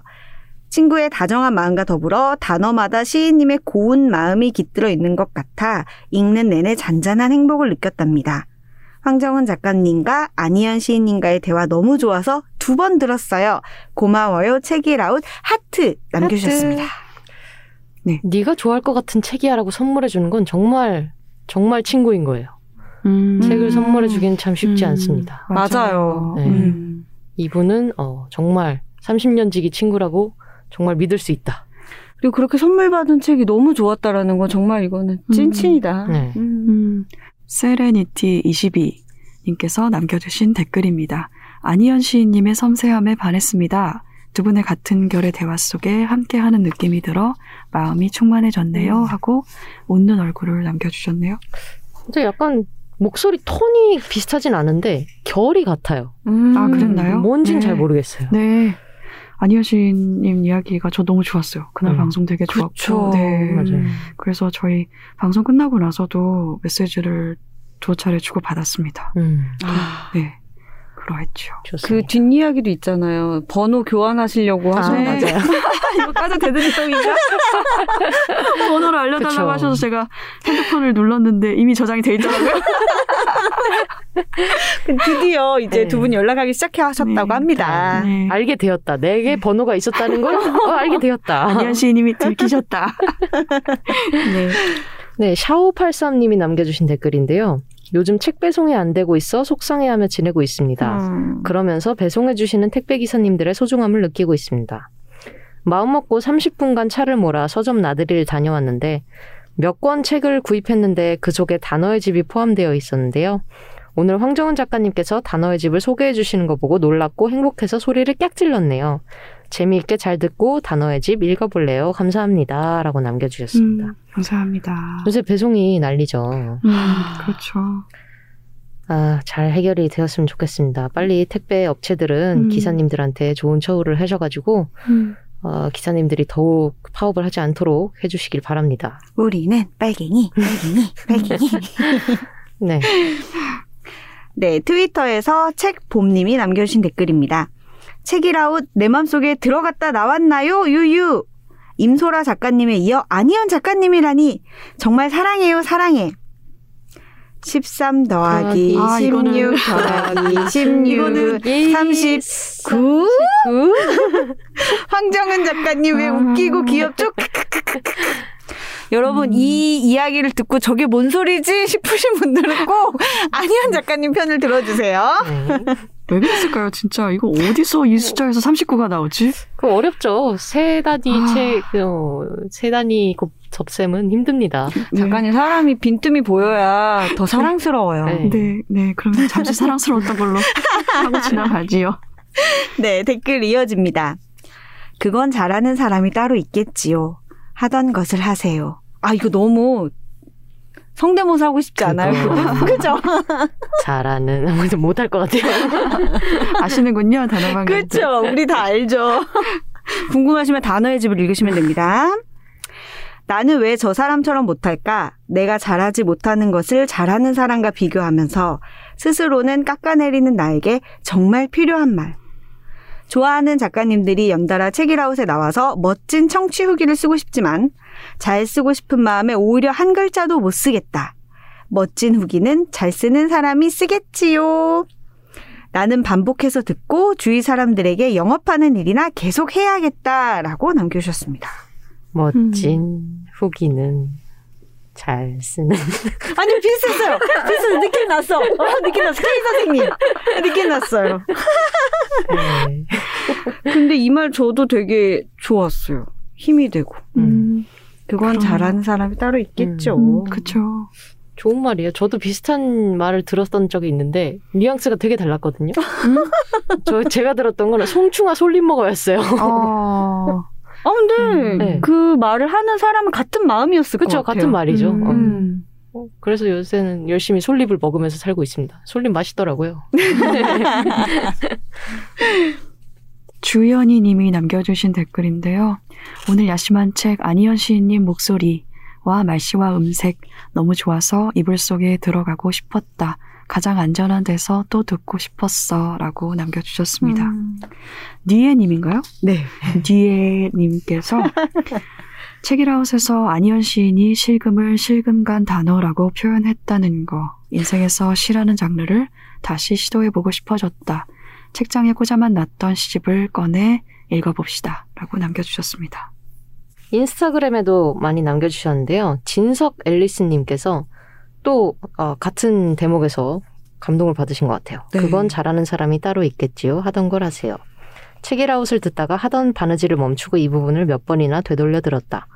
친구의 다정한 마음과 더불어 단어마다 시인님의 고운 마음이 깃들어 있는 것 같아 읽는 내내 잔잔한 행복을 느꼈답니다. 황정은 작가님과 안희연 시인님과의 대화 너무 좋아서 두 번 들었어요. 고마워요. 책이라웃 하트 남겨주셨습니다. 네가 좋아할 것 같은 책이야라고 선물해 주는 건 정말 정말 친구인 거예요. 음. 책을 선물해 주기는 참 쉽지 음. 않습니다. 맞아요. 네. 음. 이분은 어, 정말 30년 지기 친구라고 정말 믿을 수 있다. 그리고 그렇게 선물 받은 책이 너무 좋았다라는 건 정말 이거는 찐친이다. 네. 음. 음, 세레니티 22 님께서 남겨주신 댓글입니다. 안희연 시인님의 섬세함에 반했습니다. 두 분의 같은 결의 대화 속에 함께하는 느낌이 들어 마음이 충만해졌네요. 음. 하고 웃는 얼굴을 남겨주셨네요. 근데 약간 목소리 톤이 비슷하진 않은데 결이 같아요. 음. 아, 그랬나요? 뭔진 네. 잘 모르겠어요. 네. 안희연 시인님 이야기가 저 너무 좋았어요. 그날 음. 방송 되게 그쵸. 좋았고. 네. 맞아요. 그래서 저희 방송 끝나고 나서도 메시지를 두 차례 주고받았습니다. 음, 아, 네. 그러했죠. 그 좋습니다. 뒷이야기도 있잖아요. 번호 교환하시려고 아, 하셨나 맞아요. <laughs> 이거 되는 내용인가? <laughs> 번호를 알려달라고 그쵸. 하셔서 제가 핸드폰을 눌렀는데 이미 저장이 돼 있더라고요. <laughs> 드디어 이제 네. 두 분이 연락하기 시작하셨다고 네. 합니다. 네. 알게 되었다. 내게 번호가 있었다는 걸 어, 알게 되었다. 안희연 시인님이 들키셨다. 네. 네, 샤오83님이 남겨주신 댓글인데요. 요즘 책 배송이 안 되고 있어 속상해하며 지내고 있습니다. 음. 그러면서 배송해 주시는 택배 기사님들의 소중함을 느끼고 있습니다. 마음먹고 30분간 차를 몰아 서점 나들이를 다녀왔는데 몇 권 책을 구입했는데 그 속에 단어의 집이 포함되어 있었는데요. 오늘 황정은 작가님께서 단어의 집을 소개해 주시는 거 보고 놀랍고 행복해서 소리를 깍 질렀네요. 재미있게 잘 듣고 단어의 집 읽어볼래요. 감사합니다. 라고 남겨주셨습니다. 음, 감사합니다. 요새 배송이 난리죠. 음, 그렇죠. 아, 잘 해결이 되었으면 좋겠습니다. 빨리 택배 업체들은 음. 기사님들한테 좋은 처우를 하셔가지고, 음. 어, 기사님들이 더욱 파업을 하지 않도록 해주시길 바랍니다. 우리는 빨갱이, 빨갱이, 빨갱이. <laughs> 네. 네, 트위터에서 책봄님이 남겨주신 댓글입니다. 책이라웃 내 맘속에 들어갔다 나왔나요? 유유. 임소라 작가님에 이어 안희연 작가님이라니 정말 사랑해요 사랑해. 13 더하기 아, 이거는- 16 <laughs> 더하기 16 39 <laughs> 황정은 작가님 왜 아. 웃기고 귀엽죠? 여러분 이 이야기를 듣고 저게 뭔 소리지 싶으신 분들은 꼭 안희연 작가님 편을 들어주세요. 네. 왜 그랬을까요? 진짜 이거 어디서 이 숫자에서 39가 나오지? 그 어렵죠. 세 단위 아. 책, 어, 세 단위 곱 접셈은 힘듭니다. 작가님 사람이 빈틈이 보여야 더 사랑스러워요. 네. 네, 네. 그러면 잠시 사랑스러웠던 걸로 하고 지나가지요. 네, 댓글 이어집니다. 그건 잘하는 사람이 따로 있겠지요. 하던 것을 하세요. 아 이거 너무 성대모사 하고 싶지 않아요? <laughs> 그죠? 잘하는, 아무튼 못할 것 같아요. <laughs> 아시는군요, 단어방. 그렇죠. 우리 다 알죠. <laughs> 궁금하시면 단어의 집을 읽으시면 됩니다. 나는 왜 저 사람처럼 못할까? 내가 잘하지 못하는 것을 잘하는 사람과 비교하면서 스스로는 깎아내리는 나에게 정말 필요한 말. 좋아하는 작가님들이 연달아 책이라웃에 나와서 멋진 청취 후기를 쓰고 싶지만 잘 쓰고 싶은 마음에 오히려 한 글자도 못 쓰겠다. 멋진 후기는 잘 쓰는 사람이 쓰겠지요. 나는 반복해서 듣고 주위 사람들에게 영업하는 일이나 계속 해야겠다라고 남겨주셨습니다. 멋진 후기는 잘 쓰는. <laughs> 아니 비슷했어요. 비슷해 느낌 났어. 어, 느낌 났어. K 선생님 느낌 났어요. 네. 근데 이 말 저도 되게 좋았어요. 힘이 되고. 음, 그건 그럼. 잘하는 사람이 따로 있겠죠. 음, 그쵸. 좋은 말이에요. 저도 비슷한 말을 들었던 적이 있는데 뉘앙스가 되게 달랐거든요. <laughs> 저 제가 들었던 거는 송충아 솔잎 먹어였어요. 어, <laughs> 아 근데 네. 그 말을 하는 사람은 같은 마음이었을 것 그렇죠, 같아요. 같은 말이죠. 음. 어. 음. 어, 그래서 요새는 열심히 솔잎을 먹으면서 살고 있습니다. 솔잎 맛있더라고요. <laughs> 주연이 님이 남겨주신 댓글인데요. 오늘 야심한 책 안희연 시인님 목소리와 말씨와 음색 너무 좋아서 이불 속에 들어가고 싶었다. 가장 안전한 데서 또 듣고 싶었어. 라고 남겨주셨습니다. 음. 니에 님인가요? 네. 니에 님께서 <laughs> 책이라웃에서 안희연 시인이 실금을 실금간 단어라고 표현했다는 거. 인생에서 시라는 장르를 다시 시도해보고 싶어졌다. 책장에 꽂아만 놨던 시집을 꺼내 읽어봅시다. 라고 남겨주셨습니다. 인스타그램에도 많이 남겨주셨는데요. 진석 앨리스님께서 또 어, 같은 대목에서 감동을 받으신 것 같아요. 네. 그건 잘하는 사람이 따로 있겠지요. 하던 걸 하세요. 책이라웃을 듣다가 하던 바느질을 멈추고 이 부분을 몇 번이나 되돌려 들었다.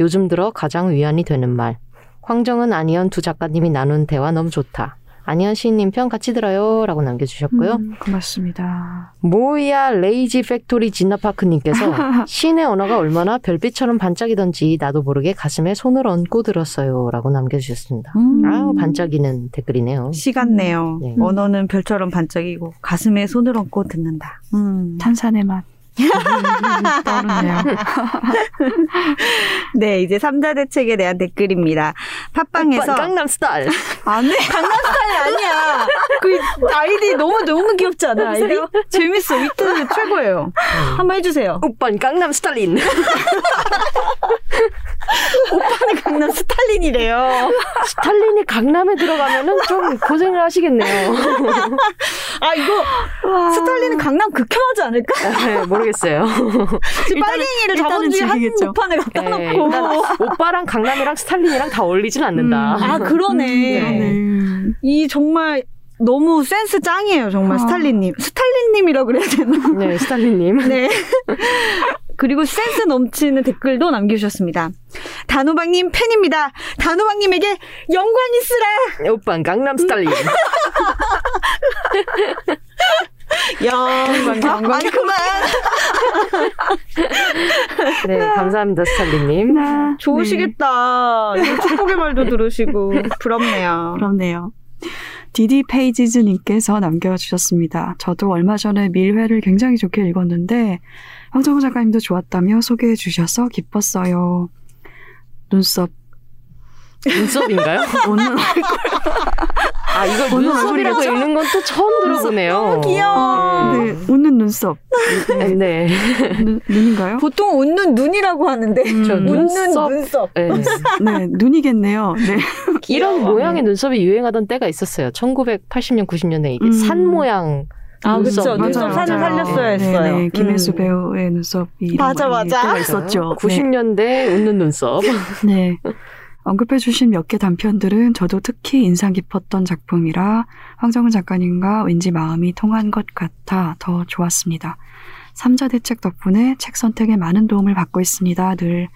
요즘 들어 가장 위안이 되는 말. 황정은 아니연 두 작가님이 나눈 대화 너무 좋다. 아니연 시인님 편 같이 들어요. 라고 남겨주셨고요. 음, 고맙습니다. 모이야 레이지 팩토리 진나파크님께서 신의 <laughs> 언어가 얼마나 별빛처럼 반짝이던지 나도 모르게 가슴에 손을 얹고 들었어요. 라고 남겨주셨습니다. 음. 아우, 반짝이는 댓글이네요. 시 같네요. 네. 언어는 별처럼 반짝이고 가슴에 손을 얹고 듣는다. 음. 탄산의 맛. 떠오르네요. <laughs> 네, 이제 삼자 대책에 대한 댓글입니다. 팟빵에서 강남 스타일. 안돼 <laughs> 강남 스타일 아니야. 그 아이디 너무 너무 귀엽지 않아 아이디? 재밌어 위트 최고예요. 한번 해 주세요. 오빤 강남 스탈린. <laughs> 강남 스탈린이래요. 스탈린이 강남에 들어가면은 좀 고생을 하시겠네요. 아 이거 스탈린은 강남 극혐하지 않을까? 네, 모르겠 어요. <laughs> 지금 빨갱이를 저번 주에 한 즐기겠죠. 목판에 갖다 네, 놓고. 오빠랑 강남이랑 스탈린이랑 다 어울리진 않는다. 음. 아 그러네. 네. 이 정말 너무 센스 짱이에요 정말 아. 스탈린님. 스탈린님이라고 그래야 되나? 네, 스탈린님. <laughs> 네. 그리고 센스 넘치는 댓글도 남겨주셨습니다. 단호박님 팬입니다. 단호박님에게 영광 있으라. 오빤 강남 스탈린. <laughs> 영광 영광. 아니 그만. <laughs> 네, 감사합니다, 스탈린님. 네. 좋으시겠다. 이거 축복의 말도 들으시고 부럽네요. 그렇네요. 디디 페이지즈님께서 남겨주셨습니다. 저도 얼마 전에 밀회를 굉장히 좋게 읽었는데 황정우 작가님도 좋았다며 소개해 주셔서 기뻤어요. 눈썹 눈썹인가요? <laughs> 오는 아, 이걸 눈썹이라고? 읽는 건 또 처음 들어보네요. 귀여워. 네, 웃는 눈썹 네. 네. 눈, 눈인가요? 보통 웃는 눈이라고 하는데 저 음, 웃는 눈썹. 눈썹. 네. 네, 눈이겠네요. 네. 이런 모양의 눈썹이 유행하던 때가 있었어요. 1980년, 90년대 이게 음. 산 모양. 아 눈썹. 그렇죠. 눈썹 산을 맞아요. 살렸어야 네, 했어요. 네, 김혜수 음. 배우의 눈썹이 맞아, 맞아. 있었죠. 90년대 웃는 눈썹. 네. <laughs> 언급해주신 몇 개 단편들은 저도 특히 인상 깊었던 작품이라 황정은 작가님과 왠지 마음이 통한 것 같아 더 좋았습니다. 삼자 대책 덕분에 책 선택에 많은 도움을 받고 있습니다. 늘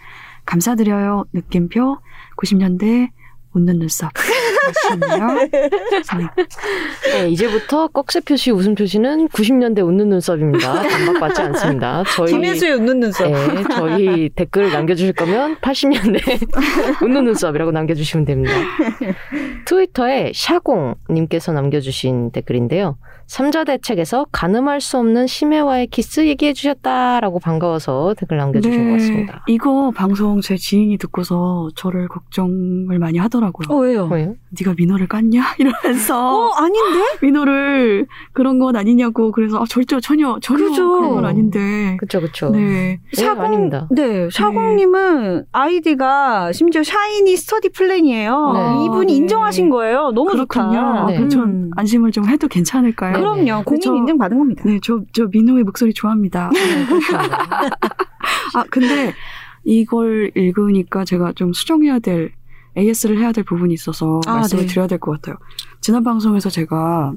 감사드려요. 느낌표 90년대 웃는 눈썹. <laughs> 멋있네요. <laughs> 네. 네, 이제부터 꺽쇠 표시, 웃음 표시는 90년대 웃는 눈썹입니다. 반박받지 않습니다. 저희 김혜수의 웃는 눈썹. 네, 저희 댓글 남겨주실 거면 80년대 <laughs> 웃는 눈썹이라고 남겨주시면 됩니다. <laughs> 트위터에 샤공님께서 남겨주신 댓글인데요. 삼자 대책에서 가늠할 수 없는 심해와의 키스 얘기해 주셨다라고 반가워서 댓글 남겨주신 것 같습니다. 이거 방송 제 지인이 듣고서 저를 걱정을 많이 하더라고요. 어 왜요? 뭐예요? 네가 민호를 깠냐? <laughs> 이러면서 어 아닌데? 민호를 그런 건 아니냐고 그래서 아, 절대 전혀 전혀 그죠. 그런 건 아닌데 그쵸, 그쵸. 네 네, 아닙니다. 네, 샤공님은 아이디가 심지어 샤이니 스터디 플랜이에요. 네. 이분이 네. 인정하신 거예요. 너무 그렇군요. 좋다. 네. 그럼 전 음. 안심을 좀 해도 괜찮을까요? 네. 그럼요. 공인 저- 인정 받은 겁니다. 네, 저, 저 민호의 목소리 좋아합니다. 네. <laughs> 아, 근데 이걸 읽으니까 제가 좀 수정해야 될, AS를 해야 될 부분이 있어서 아, 말씀을 네. 드려야 될 것 같아요. 지난 방송에서 제가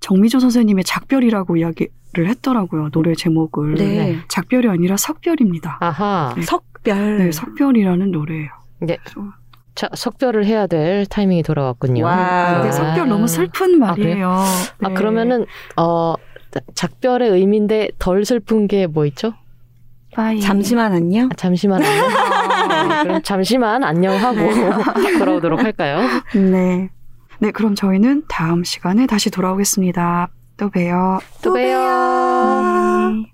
정미조 선생님의 작별이라고 이야기를 했더라고요. 노래 제목을. 네. 작별이 아니라 석별입니다. 아하. 석별. 네, 석별이라는 노래예요. 네. 자, 석별을 해야 될 타이밍이 돌아왔군요. 와. 근데 아. 석별 너무 슬픈 아? 말이에요. 아, 네. 그러면은, 어, 작별의 의미인데 덜 슬픈 게 뭐 있죠? 빠이. 잠시만 안녕. 아, 잠시만 안녕. 네, 그럼 잠시만 안녕하고 <laughs> 돌아오도록 할까요? 네. 네, 그럼 저희는 다음 시간에 다시 돌아오겠습니다. 또 봬요. 또 봬요.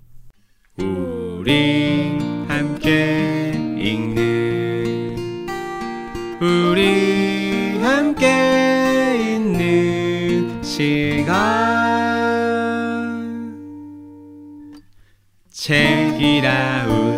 네. 우리 함께 함께 있는 시간. 책이라웃